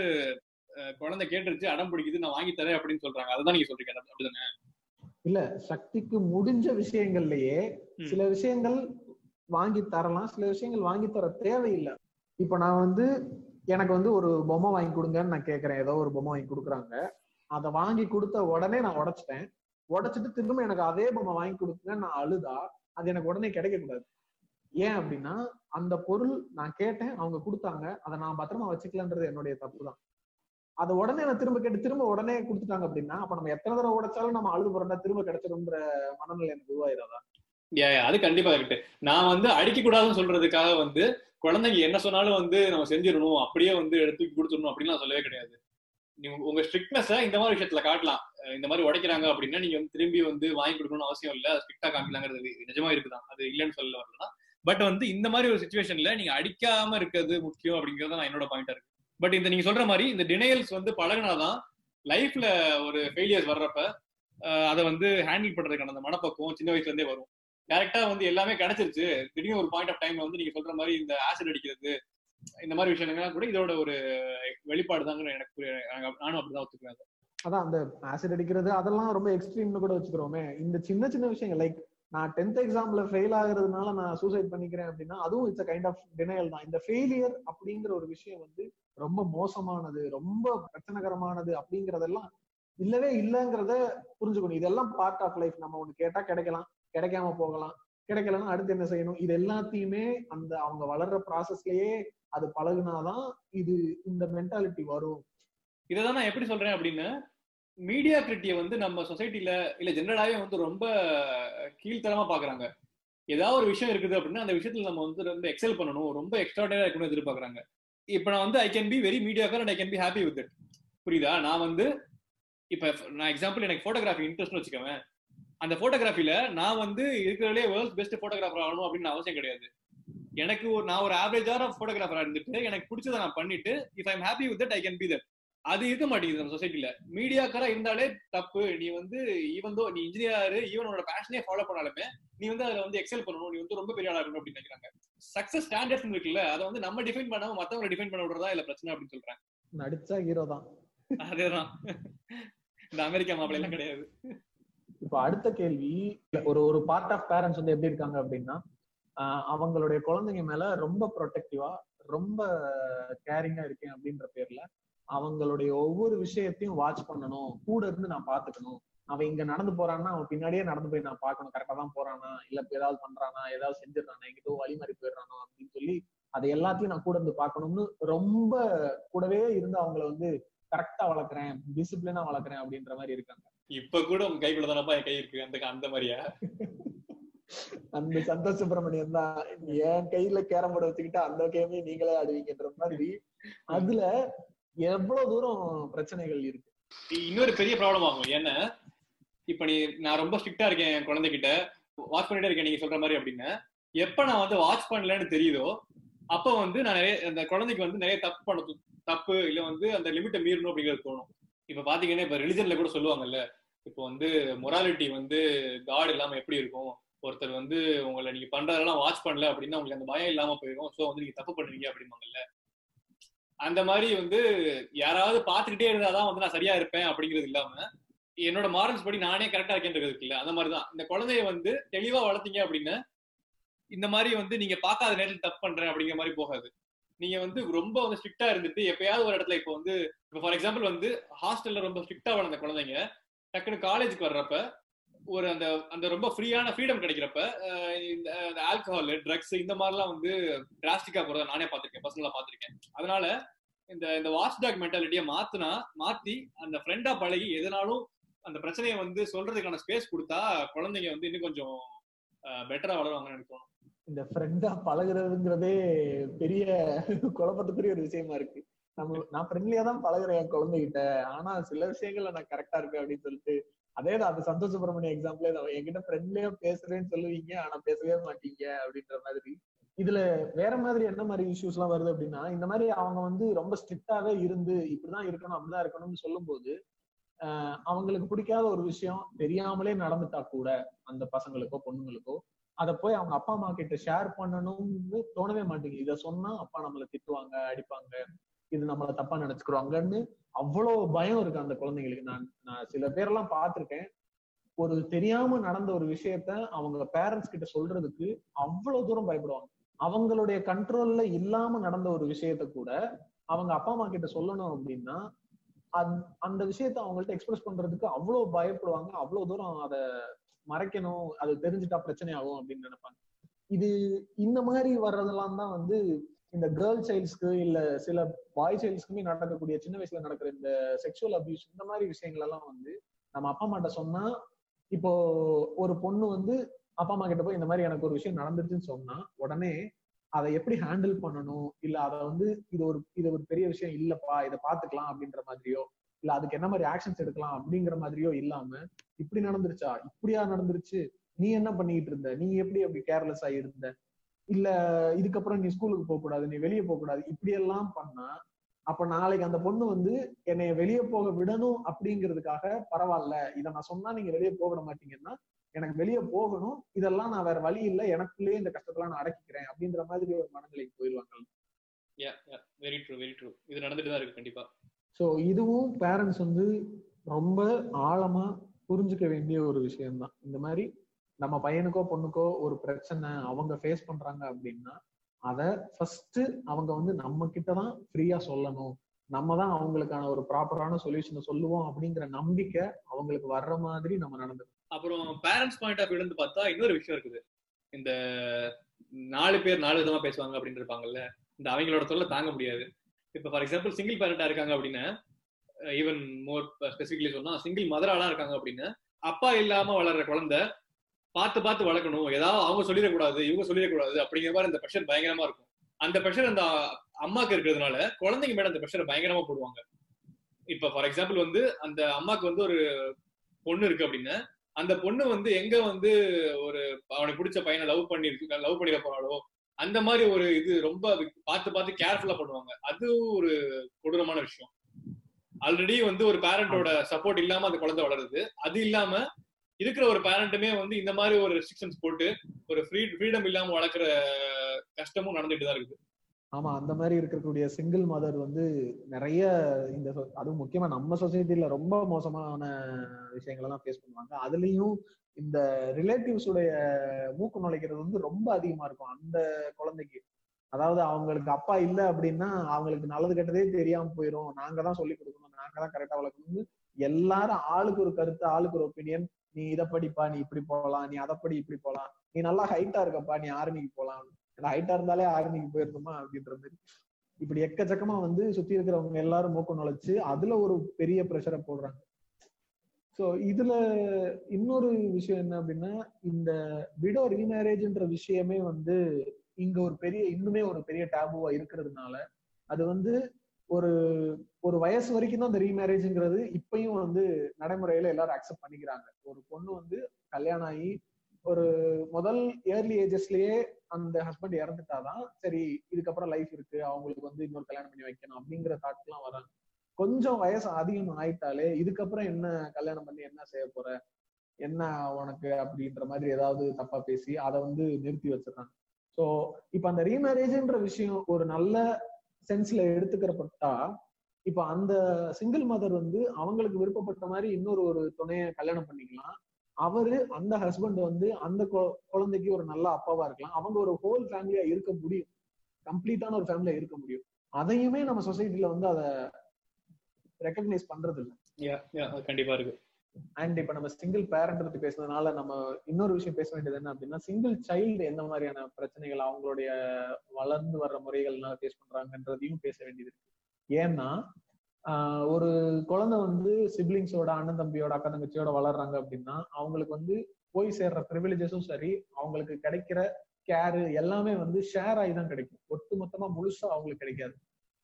B: குழந்தை கேட்டுருச்சு அடம் பிடிக்குது நான் வாங்கி தரேன் அப்படின்னு சொல்றாங்க. அதுதான் நீங்க சொல்றீங்க. அப்படிதானே?
A: இல்ல சக்திக்கு முடிஞ்ச விஷயங்கள்லயே. சில விஷயங்கள் வாங்கி தரலாம் சில விஷயங்கள் வாங்கி தர தேவையில்லை. இப்ப நான் வந்து எனக்கு வந்து ஒரு பொம்மை வாங்கி கொடுங்கன்னு நான் கேக்குறேன். ஏதோ ஒரு பொம்மை வாங்கி கொடுக்குறாங்க. அதை வாங்கி கொடுத்த உடனே நான் உடைச்சிட்டேன். உடைச்சிட்டு திரும்ப எனக்கு அதே பொம்மை வாங்கி கொடுங்க நான் அழுதா அது எனக்கு உடனே கிடைக்க கூடாது. ஏன் அப்படின்னா அந்த பொருள் நான் கேட்டேன் அவங்க கொடுத்தாங்க. அதை நான் பத்திரமா வச்சுக்கலன்றது என்னுடைய தப்பு தான். அதை உடனே நான் திரும்ப கேட்டு திரும்ப உடனே கொடுத்துட்டாங்க அப்படின்னா அப்ப நம்ம எத்தனை தடவை உடைச்சாலும் நம்ம அழுது போறோம்னா திரும்ப கிடைச்சிடும்ன்ற மனநிலை எனக்கு உருவாயிராதா?
B: அது கண்டிப்பா இருக்கு நான் வந்து அடிக்க கூடாதுன்னு சொல்றதுக்காக வந்து குழந்தைங்க என்ன சொன்னாலும் வந்து நம்ம செஞ்சிடணும் அப்படியே வந்து எடுத்து கொடுத்துடணும் அப்படின்னு சொல்லவே கிடையாது. நீங்க உங்க ஸ்ட்ரிக்ட்னஸ இந்த மாதிரி விஷயத்துல காட்டலாம். இந்த மாதிரி உடைக்கிறாங்க அப்படின்னா நீங்க வந்து திரும்பி வந்து வாங்கி கொடுக்கணும்னு அவசியம் இல்ல. ஸ்ட்ரிக்டா காமிக்கலாங்கிறது நிஜமா இருக்குதான் அது இல்லைன்னு சொல்ல வரலாம் பட் வந்து இந்த மாதிரி ஒரு சுச்சுவேஷன்ல நீங்க அடிக்காம இருக்கிறது முக்கியம் அப்படிங்கறத நான் என்னோட பாயிண்டா இருக்கு. பட் இந்த நீங்க சொல்ற மாதிரி இந்த டினையல்ஸ் வந்து பழகினாதான் லைஃப்ல ஒரு ஃபெயிலியர்ஸ் வர்றப்ப அதை வந்து ஹேண்டில் பண்றதுக்கான அந்த மனப்பக்குவம் சின்ன வயசுல இருந்தே வரும். டேரக்டா வந்து எல்லாமே கிடைச்சிருச்சு. திடீர்னு ஒரு பாயிண்ட் ஆஃப் டைம்ல வந்து நீங்க சொல்ற மாதிரி இந்த ஆசிட் அடிக்கிறது இந்த மாதிரி விஷயங்கள்லாம் கூட இதோட ஒரு வெளிப்பாடு தாங்க எனக்கு நானும் அப்படிதான் ஒத்துக்கிறேன்
A: அதான் அந்த ஆசிட் அடிக்கிறது அதெல்லாம் ரொம்ப எக்ஸ்ட்ரீம்னு கூட வச்சுக்கிறோமே. இந்த சின்ன சின்ன விஷயங்கள் லைக் நான் டென்த் எக்ஸாம்ல ஃபெயில் ஆகுறதுனால நான் சூசைட் பண்ணிக்கிறேன் அப்படின்னா அதுவும் இட்ஸ் கைண்ட் ஆஃப் டினையல் தான். இந்த ஃபெயிலியர் அப்படிங்கிற ஒரு விஷயம் வந்து ரொம்ப மோசமானது ரொம்ப பிரச்சனைகரமானது அப்படிங்கறதெல்லாம் இல்லவே இல்லைங்கிறத புரிஞ்சுக்கணும். இதெல்லாம் பார்ட் ஆஃப் லைஃப் நம்ம ஒண்ணு கேட்டா கிடைக்கலாம். கிடைக்காம போகலாம். கிடைக்கலன்னா அடுத்து என்ன செய்யணும்? இது எல்லாத்தையுமே அந்த அவங்க வளர்ற ப்ராசஸ்லயே அது பழகுனாதான் இது இந்த மென்டாலிட்டி வரும்.
B: இதைதான் நான் எப்படி சொல்றேன் அப்படின்னு மீடியா கிரிட்டியை வந்து நம்ம சொசைட்டில இல்ல ஜென்ரலாவே வந்து ரொம்ப கீழ்த்தரமா பாக்குறாங்க ஏதாவது ஒரு விஷயம் இருக்குது அப்படின்னா அந்த விஷயத்துல நம்ம வந்து ரொம்ப எக்ஸல் பண்ணணும். ரொம்ப எக்ஸ்ட்ராடனரியா இருக்கணும்னு எதிர்பார்க்கறாங்க. இப்ப நான் வந்து I can be very mediocre and I can be happy with it புரியுதா? நான் வந்து இப்ப நான் எக்ஸாம்பிள் எனக்கு போட்டோகிராஃபி இன்ட்ரெஸ்ட் வச்சுக்கவேன். அந்த போட்டோகிராஃபில நான் வந்து இருக்கிறதுலே வேர்ல்ட் பெஸ்ட் போட்டோகிராஃபர் ஆகணும் அப்படின்னு அவசியம் கிடையாது. எனக்கு ஒரு நான் ஒரு ஆவரேஜான போட்டோகிராஃபரா இருந்துட்டு எனக்கு பிடிச்சதை நான் பண்ணிட்டு if I'm happy with it I can be that அது இருக்க மாட்டேங்குது நம்ம சொசைட்டில மீடியாக்காரா இருந்தாலே தப்பு. நீ வந்து ஈவன் தோ நீ இன்ஜினியர் ஈவன் உன்னோட பேஷனே ஃபாலோ பண்ணாலுமே நீ வந்து அதுல வந்து எக்ஸல் பண்ணணும். நீ வந்து ரொம்ப பெரிய ஆளா இருக்கணும் அப்படின்னு நினைக்கிறாங்க. சக்சஸ் ஸ்டாண்டர்ட்ஸ் இருக்குல்ல அதை வந்து நம்ம டிஃபைன் பண்ணாம மத்தவங்க டிஃபைன் பண்ண விடுறதா இல்ல பிரச்சனை அப்படின்னு சொல்றேன்.
A: நடிச்சா ஹீரோ தான்.
B: அதேதான். இந்த அமெரிக்கா மாப்பிள்ளை எல்லாம் கிடையாது.
A: இப்போ அடுத்த கேள்வி ஒரு ஒரு பார்ட் ஆஃப் பேரண்ட்ஸ் வந்து எப்படி இருக்காங்க அப்படின்னா அவங்களுடைய குழந்தைங்க மேல ரொம்ப ப்ரொடெக்டிவா ரொம்ப கேரிங்கா இருக்கேன் அப்படின்ற பேர்ல அவங்களுடைய ஒவ்வொரு விஷயத்தையும் வாட்ச் பண்ணணும். கூட இருந்து நான் பாத்துக்கணும் அவன் இங்க நடந்து போறான்னா அவன் பின்னாடியே நடந்து போய் நான் பார்க்கணும். கரெக்டா தான் போறானா? இல்ல ஏதாவது பண்றானா? ஏதாவது செஞ்சிடறானா? எங்கிட்ட வழி மாறி போயிடுறானோ? அப்படின்னு சொல்லி அதை எல்லாத்தையும் நான் கூட இருந்து பார்க்கணும்னு ரொம்ப கூடவே இருந்து அவங்கள வந்து கரெக்டா வளர்க்குறேன் டிசிப்ளினா வளர்க்குறேன் அப்படின்ற மாதிரி இருக்காங்க.
B: இப்ப கூட உங்க கைக்குள்ள தானப்பா என் கை இருக்கு? அந்த அந்த மாதிரியா?
A: அந்த சந்தோஷ் சுப்பிரமணியம் தான். என் கையில கேரம் போர்டு வச்சுக்கிட்டு அந்த கேமே நீங்களே ஆடுவீங்கன்ற மாதிரி. அதுல எவ்வளவு தூரம் பிரச்சனைகள் இருக்கு?
B: இன்னொரு பெரிய ப்ராப்ளம் ஆகும். ஏன்னா இப்ப நீ நான் ரொம்ப ஸ்ட்ரிக்டா இருக்கேன் என் குழந்தைகிட்ட. வாட்ச் பண்ணிட்டே இருக்கேன் நீங்க சொல்ற மாதிரி அப்படின்னு. எப்ப நான் வந்து வாட்ச் பண்ணலன்னு தெரியுதோ அப்ப வந்து நான் நிறைய அந்த குழந்தைக்கு வந்து நிறைய தப்பு பண்ண தப்பு இல்ல வந்து அந்த லிமிட்டை மீறணும் அப்படிங்கிறது தோணும். இப்ப பாத்தீங்கன்னா இப்ப ரிலிஜன்ல கூட சொல்லுவாங்கல்ல இப்போ வந்து மொராலிட்டி வந்து காட் இல்லாம எப்படி இருக்கும்? ஒருத்தர் வந்து உங்களை நீங்க பண்றதெல்லாம் வாட்ச் பண்ணல அப்படின்னா உங்களுக்கு அந்த பயம் இல்லாம போயிடும் சோ வந்து நீங்க தப்பு பண்ணுவீங்க அப்படிம்பாங்கல்ல. அந்த மாதிரி வந்து யாராவது பாத்துக்கிட்டே இருந்தாதான் வந்து நான் சரியா இருப்பேன் அப்படிங்கிறது இல்லாம என்னோட மாரல்ஸ் படி நானே கரெக்டா இருக்கேன்றது இருக்குல்ல அந்த மாதிரிதான். இந்த குழந்தைய வந்து தெளிவா வளர்த்தீங்க அப்படின்னா இந்த மாதிரி வந்து நீங்க பார்க்காத நேரத்தில் தப்பு பண்றேன் அப்படிங்கிற மாதிரி போகாது. நீங்க வந்து ரொம்ப வந்து ஸ்ட்ரிக்டா இருந்துட்டு எப்பயாவது ஒரு இடத்துல இப்போ வந்து இப்போ ஃபார் எக்ஸாம்பிள் வந்து ஹாஸ்டல்ல ரொம்ப ஸ்ட்ரிக்டா வளர்ந்த குழந்தைங்க டக்குனு காலேஜுக்கு வர்றப்ப ஒரு அந்த அந்த ரொம்ப ஃப்ரீயான ஃப்ரீடம் கிடைக்கிறப்ப இந்த ஆல்கஹால் ட்ரக்ஸ் இந்த மாதிரிலாம் வந்து டிராஸ்டிக்கா போறத நானே பார்த்திருக்கேன் பர்சனலா பார்த்திருக்கேன். அதனால இந்த இந்த வாட்ச் டாக் மென்டாலிட்டியை மாத்தினா மாத்தி அந்த ஃப்ரெண்டா பழகி எதனாலும் அந்த பிரச்சனையை வந்து சொல்றதுக்கான ஸ்பேஸ் கொடுத்தா குழந்தைங்க வந்து இன்னும் கொஞ்சம் பெட்டரா வளருவாங்கன்னு நினைக்கும்
A: இந்த ஃப்ரெண்டா பழகுறதுங்கிறதே பெரிய குழப்பத்துக்குரிய ஒரு விஷயமா இருக்கு. நம்ம நான் ஃப்ரெண்ட்லியா தான் பழகுறேன் என் குழந்தைகிட்ட. ஆனா சில விஷயங்கள்ல நான் கரெக்டா இருப்பேன் அப்படின்னு சொல்லிட்டு அதே தான் அது சந்தோஷ் சுப்பிரமணிய எக்ஸாம்பிளே தான். என்கிட்ட ஃப்ரெண்ட்லியா பேசுறேன்னு சொல்லுவீங்க ஆனா பேசவே மாட்டீங்க அப்படின்ற மாதிரி. இதுல வேற மாதிரி என்ன மாதிரி இஷ்யூஸ் எல்லாம் வருது அப்படின்னா இந்த மாதிரி அவங்க வந்து ரொம்ப ஸ்ட்ரிக்டாவே இருந்து இப்படிதான் இருக்கணும் அப்படிதான் இருக்கணும்னு சொல்லும்போது போது அவங்களுக்கு பிடிக்காத ஒரு விஷயம் தெரியாமலே நடந்துட்டா கூட அந்த பசங்களுக்கோ பொண்ணுங்களுக்கோ அதை போய் அவங்க அப்பா அம்மா கிட்ட ஷேர் பண்ணணும்னு தோணவே மாட்டேங்குது. இதை சொன்னா அப்பா நம்மளை திட்டுவாங்க அடிப்பாங்க. இது நம்மள தப்பா நினைச்சுக்குறாங்கன்னு அவ்வளவு பயம் இருக்கு அந்த குழந்தைங்களுக்கு. நான் நான் சில பேரெல்லாம் பார்த்திருக்கேன். ஒரு தெரியாம நடந்த ஒரு விஷயத்த அவங்க பேரண்ட்ஸ் கிட்ட சொல்றதுக்கு அவ்வளவு தூரம் பயப்படுவாங்க. அவங்களுடைய கண்ட்ரோல்ல இல்லாம நடந்த ஒரு விஷயத்த கூட அவங்க அப்பா அம்மா கிட்ட சொல்லணும் அப்படின்னா அந்த- அந்த விஷயத்த அவங்கள்ட்ட எக்ஸ்பிரஸ் பண்றதுக்கு அவ்வளவு பயப்படுவாங்க. அவ்வளவு தூரம் அதை மறைக்கணும். அது தெரிஞ்சுட்டா பிரச்சனை ஆகும் அப்படின்னு நினைப்பாங்க. இது இந்த மாதிரி வர்றதெல்லாம் தான் வந்து இந்த கேர்ள் சைல்ட்ஸ்க்கு இல்ல சில பாய் சைல்ட்ஸ்க்குமே நடக்கக்கூடிய சின்ன வயசுல நடக்கிற இந்த செக்ஷுவல் அபியூஸ் இந்த மாதிரி விஷயங்கள் எல்லாம் வந்து நம்ம அப்பா அம்மாட்ட சொன்னா இப்போ ஒரு பொண்ணு வந்து அப்பா அம்மா கிட்ட போய் இந்த மாதிரி எனக்கு ஒரு விஷயம் நடந்துருச்சுன்னு சொன்னா உடனே அதை எப்படி ஹேண்டில் பண்ணணும்? இல்ல அதை வந்து இது ஒரு இது ஒரு பெரிய விஷயம் இல்லப்பா இதை பாத்துக்கலாம் அப்படின்ற மாதிரியோ இல்ல அதுக்கு என்ன மாதிரி ஆக்ஷன்ஸ் எடுக்கலாம் அப்படிங்கிற மாதிரியோ இல்லாம இப்படி நடந்துருச்சா? இப்படியா நடந்துருச்சு? நீ என்ன பண்ணிட்டு இருந்த? நீ எப்படி அப்படி கேர்லெஸ் ஆயிருந்த இல்ல இதுக்கப்புறம் நீ ஸ்கூலுக்கு போக கூடாது நீ வெளியே போக கூடாது இப்படி எல்லாம் பண்ணா அப்ப நாளைக்கு அந்த பொண்ணு வந்து என்னைய வெளியே போக விடணும் அப்படிங்கிறதுக்காக பரவாயில்ல இதை நான் சொன்னா நீங்க வெளியே போக விட மாட்டீங்கன்னா எனக்கு வெளியே போகணும் இதெல்லாம் நான் வேற வழி இல்லை எனக்குள்ளேயே இந்த கஷ்டத்தெல்லாம் நான் அடக்கிக்கிறேன் அப்படின்ற மாதிரி ஒரு மனநிலைக்கு போயிடுவாங்க
B: வெரி ட்ரூ வெரி ட்ரூ இது நடந்துட்டு தான் இருக்கு கண்டிப்பா.
A: ஸோ இதுவும் பேரண்ட்ஸ் வந்து ரொம்ப ஆழமா புரிஞ்சுக்க வேண்டிய ஒரு விஷயம்தான். இந்த மாதிரி நம்ம பையனுக்கோ பொண்ணுக்கோ ஒரு பிரச்சனை அவங்க ஃபேஸ் பண்றாங்க அப்படின்னா அத ஃபர்ஸ்ட் அவங்க வந்து நம்ம கிட்ட தான் ஃப்ரீயா சொல்லணும். நம்ம தான் அவங்களுக்கான ஒரு ப்ராப்பரான சொல்யூஷனை சொல்லுவோம் அப்படிங்கிற நம்பிக்கை அவங்களுக்கு வர்ற மாதிரி நம்ம நடந்து
B: அப்புறம் பேரண்ட்ஸ் பாயிண்ட் ஆஃப் இருந்து பார்த்தா இன்னொரு விஷயம் இருக்குது. இந்த நாலு பேர் நாலு விதமா பேசுவாங்க அப்படின்னு இருப்பாங்கல்ல இந்த அவங்களோட தொல்லை தாங்க முடியாது. இப்போ ஃபார் எக்ஸாம்பிள் சிங்கிள் பேரண்டா இருக்காங்க அப்படின்னா ஈவன் மோர் ஸ்பெசிஃபிக்லி சொன்னா சிங்கிள் மதராலாம் இருக்காங்க அப்படின்னு அப்பா இல்லாம வளர்ற குழந்தை பார்த்து பார்த்து வளர்க்கணும். ஏதாவது அவங்க சொல்லிடக்கூடாது இவங்க சொல்லிடக்கூடாது அப்படிங்கிற மாதிரி அந்த ப்ரெஷர் பயங்கரமா இருக்கும். அந்த ப்ரெஷர் அந்த அம்மாக்கு இருக்கிறதுனால குழந்தைங்க மேல அந்த ப்ரெஷரை பயங்கரமா போடுவாங்க. இப்ப ஃபார் எக்ஸாம்பிள் வந்து அந்த அம்மாக்கு வந்து ஒரு பொண்ணு இருக்கு அப்படின்னா அந்த பொண்ணு வந்து எங்க வந்து ஒரு அவனுக்கு பிடிச்ச பையனை லவ் பண்ணி லவ் பண்ணிட போறாளோ அந்த மாதிரி ஒரு இது ரொம்ப பார்த்து பார்த்து கேர்ஃபுல்லா பண்ணுவாங்க. அது ஒரு கொடூரமான விஷயம். ஆல்ரெடி வந்து ஒரு பேரண்டோட சப்போர்ட் இல்லாம அந்த குழந்தை வளருது. அது இல்லாம இருக்கிற ஒரு பேரண்ட்டுமே வந்து இந்த மாதிரி ஒரு ரெஸ்ட்ரிக்ஷன்ஸ் போட்டு ஒரு ஃப்ரீ ஃப்ரீடம் இல்லாம வளர்க்குற கஷ்டமும் நடந்துட்டு தான் இருக்குது.
A: ஆமா அந்த மாதிரி இருக்கக்கூடிய சிங்கிள் மதர் வந்து நிறைய இந்த அதுவும் முக்கியமா நம்ம சொசைட்டில ரொம்ப மோசமான விஷயங்களை தான் ஃபேஸ் பண்ணுவாங்க. அதுலயும் இந்த ரிலேட்டிவ்ஸ் உடைய மூக்கு நுழைக்கிறது வந்து ரொம்ப அதிகமா இருக்கும் அந்த குழந்தைக்கு. அதாவது அவங்களுக்கு அப்பா இல்ல அப்படின்னா அவங்களுக்கு நல்லது கெட்டதே தெரியாம போயிரும். நாங்க தான் சொல்லி கொடுக்கணும் நாங்க தான் கரெக்டா வளர்க்கணும்னு எல்லாரும் ஆளுக்கு ஒரு கருத்து ஆளுக்கு ஒரு ஒப்பீனியன் நீ இதை படிப்பா நீ இப்படி போகலாம் நீ அதை படி இப்படி போகலாம் நீ நல்லா ஹைட்டா இருக்கப்பா நீ ஆர்மிக்கு போகலாம் ஹைட்டா இருந்தாலே ஆர்மிக்கு போயிருந்தோமா அப்படின்ற மாதிரி. இப்படி எக்கச்சக்கமா வந்து சுத்தி இருக்கிறவங்க எல்லாரும் மூக்க நுழைச்சு அதுல ஒரு பெரிய ப்ரெஷரை போடுறாங்க. சோ இதுல இன்னொரு விஷயம் என்ன அப்படின்னா இந்த விடோ ரீமேரேஜ்ன்ற விஷயமே வந்து இங்க ஒரு பெரிய இன்னுமே ஒரு பெரிய டேபுவா இருக்கிறதுனால அது வந்து ஒரு ஒரு வயசு வரைக்கும் தான் அந்த ரீமேரேஜ்ங்கிறது இப்பயும் வந்து நடைமுறையில எல்லாரும் அக்செப்ட் பண்ணிக்கிறாங்க. ஒரு பொண்ணு வந்து கல்யாணம் ஆகி ஒரு முதல் ஏர்லி ஏஜஸ்லயே அந்த ஹஸ்பண்ட் இறந்துட்டாதான் சரி இதுக்கப்புறம் லைஃப் இருக்கு அவங்களுக்கு வந்து இன்னொரு கல்யாணம் பண்ணி வைக்கணும் அப்படிங்கிற தாட்லாம் வராங்க. கொஞ்சம் வயசு அதிகம் ஆயிட்டாலே இதுக்கப்புறம் என்ன கல்யாணம் பண்ணி என்ன செய்ய போற என்ன உனக்கு அப்படின்ற மாதிரி ஏதாவது தப்பா பேசி அதை வந்து நிறுத்தி வச்சிடறாங்க. ஸோ இப்ப அந்த ரீமேரேஜ்ன்ற விஷயம் ஒரு நல்ல சென்ஸ்ல எடுத்துக்கிறப்பட்டா இப்ப அந்த சிங்கிள் மதர் வந்து அவங்களுக்கு விருப்பப்பட்ட மாதிரி இன்னொரு ஒரு துணையை கல்யாணம் பண்ணிக்கலாம். அவரு அந்த ஹஸ்பண்ட் வந்து அந்த குழந்தைக்கு ஒரு நல்ல அப்பாவா இருக்கலாம். அவங்க ஒரு ஹோல் ஃபேமிலியா இருக்க முடியும். கம்ப்ளீட்டான ஒரு ஃபேமிலியா இருக்க முடியும். அதையுமே நம்ம சொசைட்டில வந்து அதை ரெக்கக்னைஸ் பண்றது இல்ல
B: Yeah, yeah, அது கண்டிப்பா இருக்கு.
A: அண்ட் இப்ப நம்ம சிங்கிள் பேரண்ட் பத்தி பேசுனதுனால நம்ம இன்னொரு விஷயம் பேச வேண்டியது என்ன அப்படின்னா சிங்கிள் சைல்டு எந்த மாதிரியான பிரச்சனைகள் அவங்களுடைய வளர்ந்து வர்ற முறைகள்னால ஃபேஸ் பண்றாங்கன்றதையும் பேச வேண்டியது இருக்கு. ஏன்னா ஒரு குழந்தை வந்து சிப்ளிங்ஸோட அண்ணன் தம்பியோட அக்கா தங்கச்சியோட வளர்றாங்க அப்படின்னா அவங்களுக்கு வந்து போய் சேர்ற ப்ரிவிலேஜஸும் சரி அவங்களுக்கு கிடைக்கிற கேரு எல்லாமே வந்து ஷேர் ஆகி தான் கிடைக்கும். ஒட்டு மொத்தமா முழுசா அவங்களுக்கு கிடைக்காது.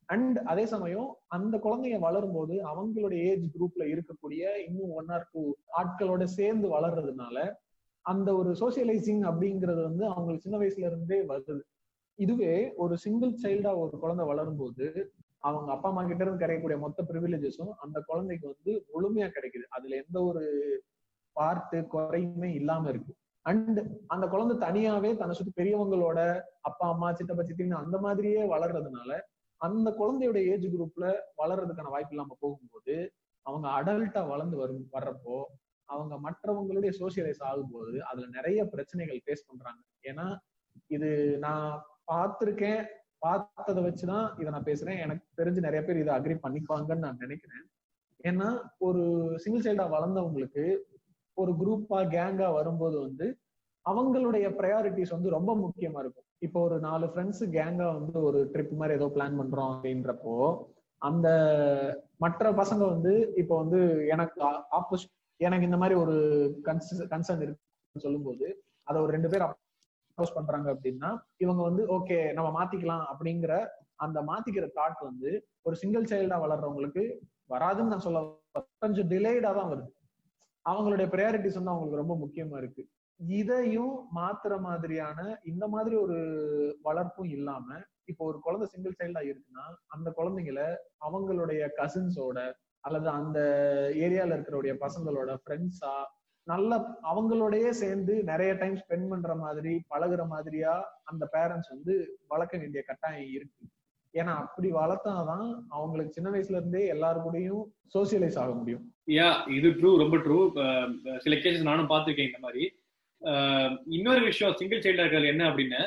A: அண்ட் அதே சமயம் அந்த குழந்தைய வளரும் போது அவங்களுடைய ஏஜ் குரூப்ல இருக்கக்கூடிய இன்னும் ஒன் ஆர் டூ ஆட்களோட சேர்ந்து வளர்றதுனால அந்த ஒரு சோசியலைசிங் அப்படிங்கிறது வந்து அவங்களுக்கு சின்ன வயசுல இருந்தே வருது. இதுவே ஒரு சிங்கிள் சைல்டா ஒரு குழந்தை வளரும் போது அவங்க அப்பா அம்மா கிட்ட இருந்து கிடைக்கக்கூடிய மொத்த ப்ரிவிலேஜஸும் அந்த குழந்தைக்கு வந்து முழுமையா கிடைக்குது. அதுல எந்த ஒரு பார்ட்டு குறையுமே இல்லாம இருக்கு. அண்ட் அந்த குழந்தை தனியாவே தன்னை சுத்தி பெரியவங்களோட அப்பா அம்மா சித்தப்பா சித்தின்னு அந்த மாதிரியே வளர்றதுனால அந்த குழந்தையோட ஏஜ் குரூப்ல வளர்றதுக்கான வாய்ப்பு இல்லாம போகும்போது அவங்க அடல்ட்டா வளர்ந்து வரும் வர்றப்போ அவங்க மற்றவங்களுடைய சோசியலைஸ் ஆகும்போது அதுல நிறைய பிரச்சனைகள் ஃபேஸ் பண்றாங்க. ஏன்னா இது நான் பார்த்திருக்கேன் பார்த்ததை வச்சுதான் இதை நான் பேசுறேன். எனக்கு தெரிஞ்சு நிறைய பேர் இதை அக்ரி பண்ணிப்பாங்கன்னு நான் நினைக்கிறேன். ஏன்னா ஒரு சிங்கிள் சைல்டா வளர்ந்தவங்களுக்கு ஒரு குரூப்பா கேங்கா வரும்போது வந்து அவங்களுடைய ப்ரையாரிட்டிஸ் வந்து ரொம்ப முக்கியமா இருக்கும். இப்போ ஒரு நாலு ஃப்ரெண்ட்ஸ் கேங்கா வந்து ஒரு ட்ரிப் மாதிரி ஏதோ பிளான் பண்றோம் அப்படின்றப்போ அந்த மற்ற பசங்க வந்து இப்போ வந்து எனக்கு ஆப்போசிட் எனக்கு இந்த மாதிரி ஒரு கன்சர்ன் இருக்குன்னு சொல்லும்போது அதை ஒரு ரெண்டு பேர் அப்போஸ் பண்றாங்க அப்படின்னா இவங்க வந்து ஓகே நம்ம மாத்திக்கலாம் அப்படிங்கிற அந்த மாத்திக்கிற தாட் வந்து ஒரு சிங்கிள் சைல்டா வளர்றவங்களுக்கு வராதுன்னு நான் சொல்ல கொஞ்சம் டிலேடா தான் வருது. அவங்களுடைய ப்ரையாரிட்டிஸ் வந்து அவங்களுக்கு ரொம்ப முக்கியமா இருக்கு. இதையும் மாத்துற மாதிரியான இந்த மாதிரி ஒரு வளர்ப்பும் இல்லாம இப்போ ஒரு குழந்தை சிங்கிள் சைல்டா இருக்குன்னா அந்த குழந்தைங்கள அவங்களுடைய கசின்ஸோட அல்லது அந்த ஏரியால இருக்கிறவுடைய பசங்களோட ஃப்ரெண்ட்ஸா நல்ல அவங்களோடயே சேர்ந்து நிறைய டைம் ஸ்பெண்ட் பண்ற மாதிரி பழகுற மாதிரியா அந்த பேரண்ட்ஸ் வந்து வளர்க்க வேண்டிய கட்டாயம் இருக்கு. ஏன்னா அப்படி வளர்த்தாதான் அவங்களுக்கு சின்ன வயசுல இருந்தே எல்லாரு கூடயும் சோசியலைஸ் ஆக முடியும்.
B: யா இது ட்ரூ ரொம்ப ட்ரூ சில கேசஸ் நானும் பார்த்துருக்கேன் இந்த மாதிரி. இன்னொரு விஷயம் சிங்கிள் சைல்டா இருக்கிறது என்ன அப்படின்னா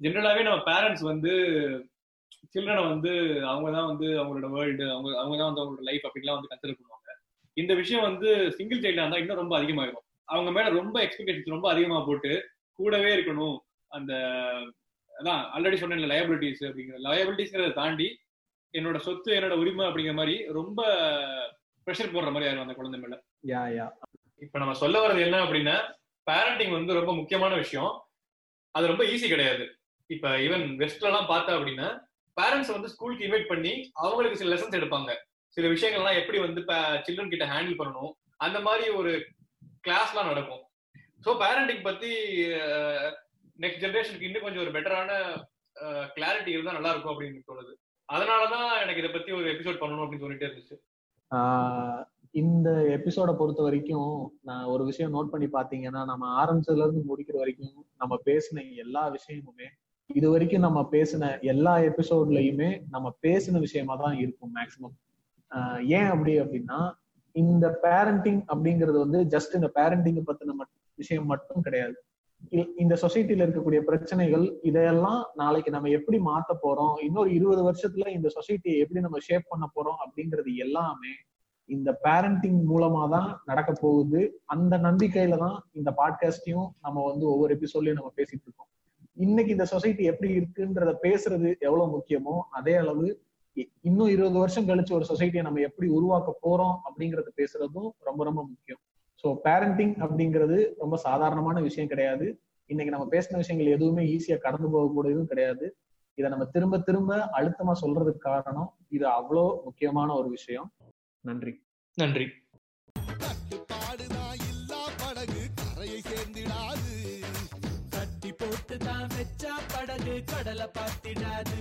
B: ஜென்ரலாவே நம்ம பேரண்ட்ஸ் வந்து சில்ட்ரனை வந்து அவங்க தான் வந்து அவங்களோட வேர்ல்டு அவங்க அவங்க தான் வந்து அவங்களோட லைஃப் அப்படிலாம் வந்து கன்சிடர் பண்ணுவாங்க. இந்த விஷயம் வந்து சிங்கிள் சைல்டா இருந்தா இன்னும் ரொம்ப அதிகமாயிடும் அவங்க மேல ரொம்ப எக்ஸ்பெக்டேஷன்ஸ் ரொம்ப அதிகமா போட்டு கூடவே இருக்கணும். அந்த அதான் ஆல்ரெடி சொன்னேன் லயபிலிட்டிஸ் அப்படிங்கிற லயபிலிட்டிஸ்ங்கிறத தாண்டி என்னோட சொத்து என்னோட உரிமை அப்படிங்கிற மாதிரி ரொம்ப ப்ரெஷர் போடுற மாதிரி ஆயிரும் அந்த குழந்தை மேல.
A: யா யா.
B: இப்ப நம்ம சொல்ல வர்றது என்ன அப்படின்னா பேரண்டிங் வந்து ரொம்ப முக்கியமான விஷயம். அது ரொம்ப ஈஸி கிடையாது. இப்ப ஈவன் வெஸ்ட்ல எல்லாம் பார்த்தா அப்படின்னா பேரண்ட்ஸ் வந்து ஸ்கூலுக்கு இன்வைட் பண்ணி அவங்களுக்கு சில லெசன்ஸ் எடுப்பாங்க. சில விஷயங்கள்லாம் எப்படி வந்து சில்ட்ரன் கிட்ட ஹேண்டில் பண்ணணும் அந்த மாதிரி ஒரு கிளாஸ்லாம் நடக்கும். ஸோ பேரண்டிங் பத்தி நெக்ஸ்ட் ஜென்ரேஷனுக்கு இன்னும் கொஞ்சம் ஒரு பெட்டரான கிளாரிட்டி இருந்தா நல்லா இருக்கும் அப்படின்னு தோணுது. அதனாலதான் எனக்கு இதை பத்தி ஒரு எபிசோட் பண்ணணும் அப்படின்னு சொல்லிட்டே இருந்துச்சு.
A: இந்த எபிசோட பொறுத்த வரைக்கும் நான் ஒரு விஷயம் நோட் பண்ணி பாத்தீங்கன்னா நம்ம ஆரம்பிச்சதுல இருந்து முடிக்கிற வரைக்கும் நம்ம பேசின எல்லா விஷயமுமே இது வரைக்கும் நம்ம பேசின எல்லா எபிசோட்லயுமே நம்ம பேசின விஷயமா தான் இருக்கும் மேக்சிமம் ஏன் அப்படி அப்படின்னா இந்த பேரண்டிங் அப்படிங்கிறது வந்து ஜஸ்ட் இந்த பேரண்டிங் பத்தின விஷயம் மட்டும் கிடையாது. இந்த சொசைட்டில இருக்கக்கூடிய பிரச்சனைகள் இதையெல்லாம் நாளைக்கு நம்ம எப்படி மாத்த போறோம் இன்னொரு இருபது வருஷத்துல இந்த சொசைட்டியை எப்படி நம்ம ஷேப் பண்ண போறோம் அப்படிங்கிறது எல்லாமே இந்த பேரண்டிங் மூலமா தான் நடக்க போகுது. அந்த நம்பிக்கையில தான் இந்த பாட்காஸ்டையும் நம்ம வந்து ஒவ்வொரு எபிசோட்லயும் நம்ம பேசிட்டு இருக்கோம். இன்னைக்கு இந்த சொசைட்டி எப்படி இருக்குன்றத பேசுறது எவ்வளவு முக்கியமோ அதே அளவு இன்னும் இருபது வருஷம் கழிச்சு ஒரு சொசைட்டியை நம்ம எப்படி உருவாக்க போறோம் அப்படிங்கறத பேசுறதும் ரொம்ப ரொம்ப முக்கியம். ஸோ பேரண்டிங் அப்படிங்கிறது ரொம்ப சாதாரணமான விஷயம் கிடையாது. இன்னைக்கு நம்ம பேசின விஷயங்கள் எதுவுமே ஈஸியா கடந்து போகக்கூடியதும் கிடையாது. இதை நம்ம திரும்ப திரும்ப அழுத்தமா சொல்றதுக்கு காரணம் இது அவ்வளோ முக்கியமான ஒரு விஷயம். நன்றி.
B: நன்றி.
C: கட்டுப்பாடுதான் இல்லா படகு கரையை சேர்ந்திடாது
D: கட்டி போட்டு தான் வச்சா படகு கடலை பார்த்திடாது.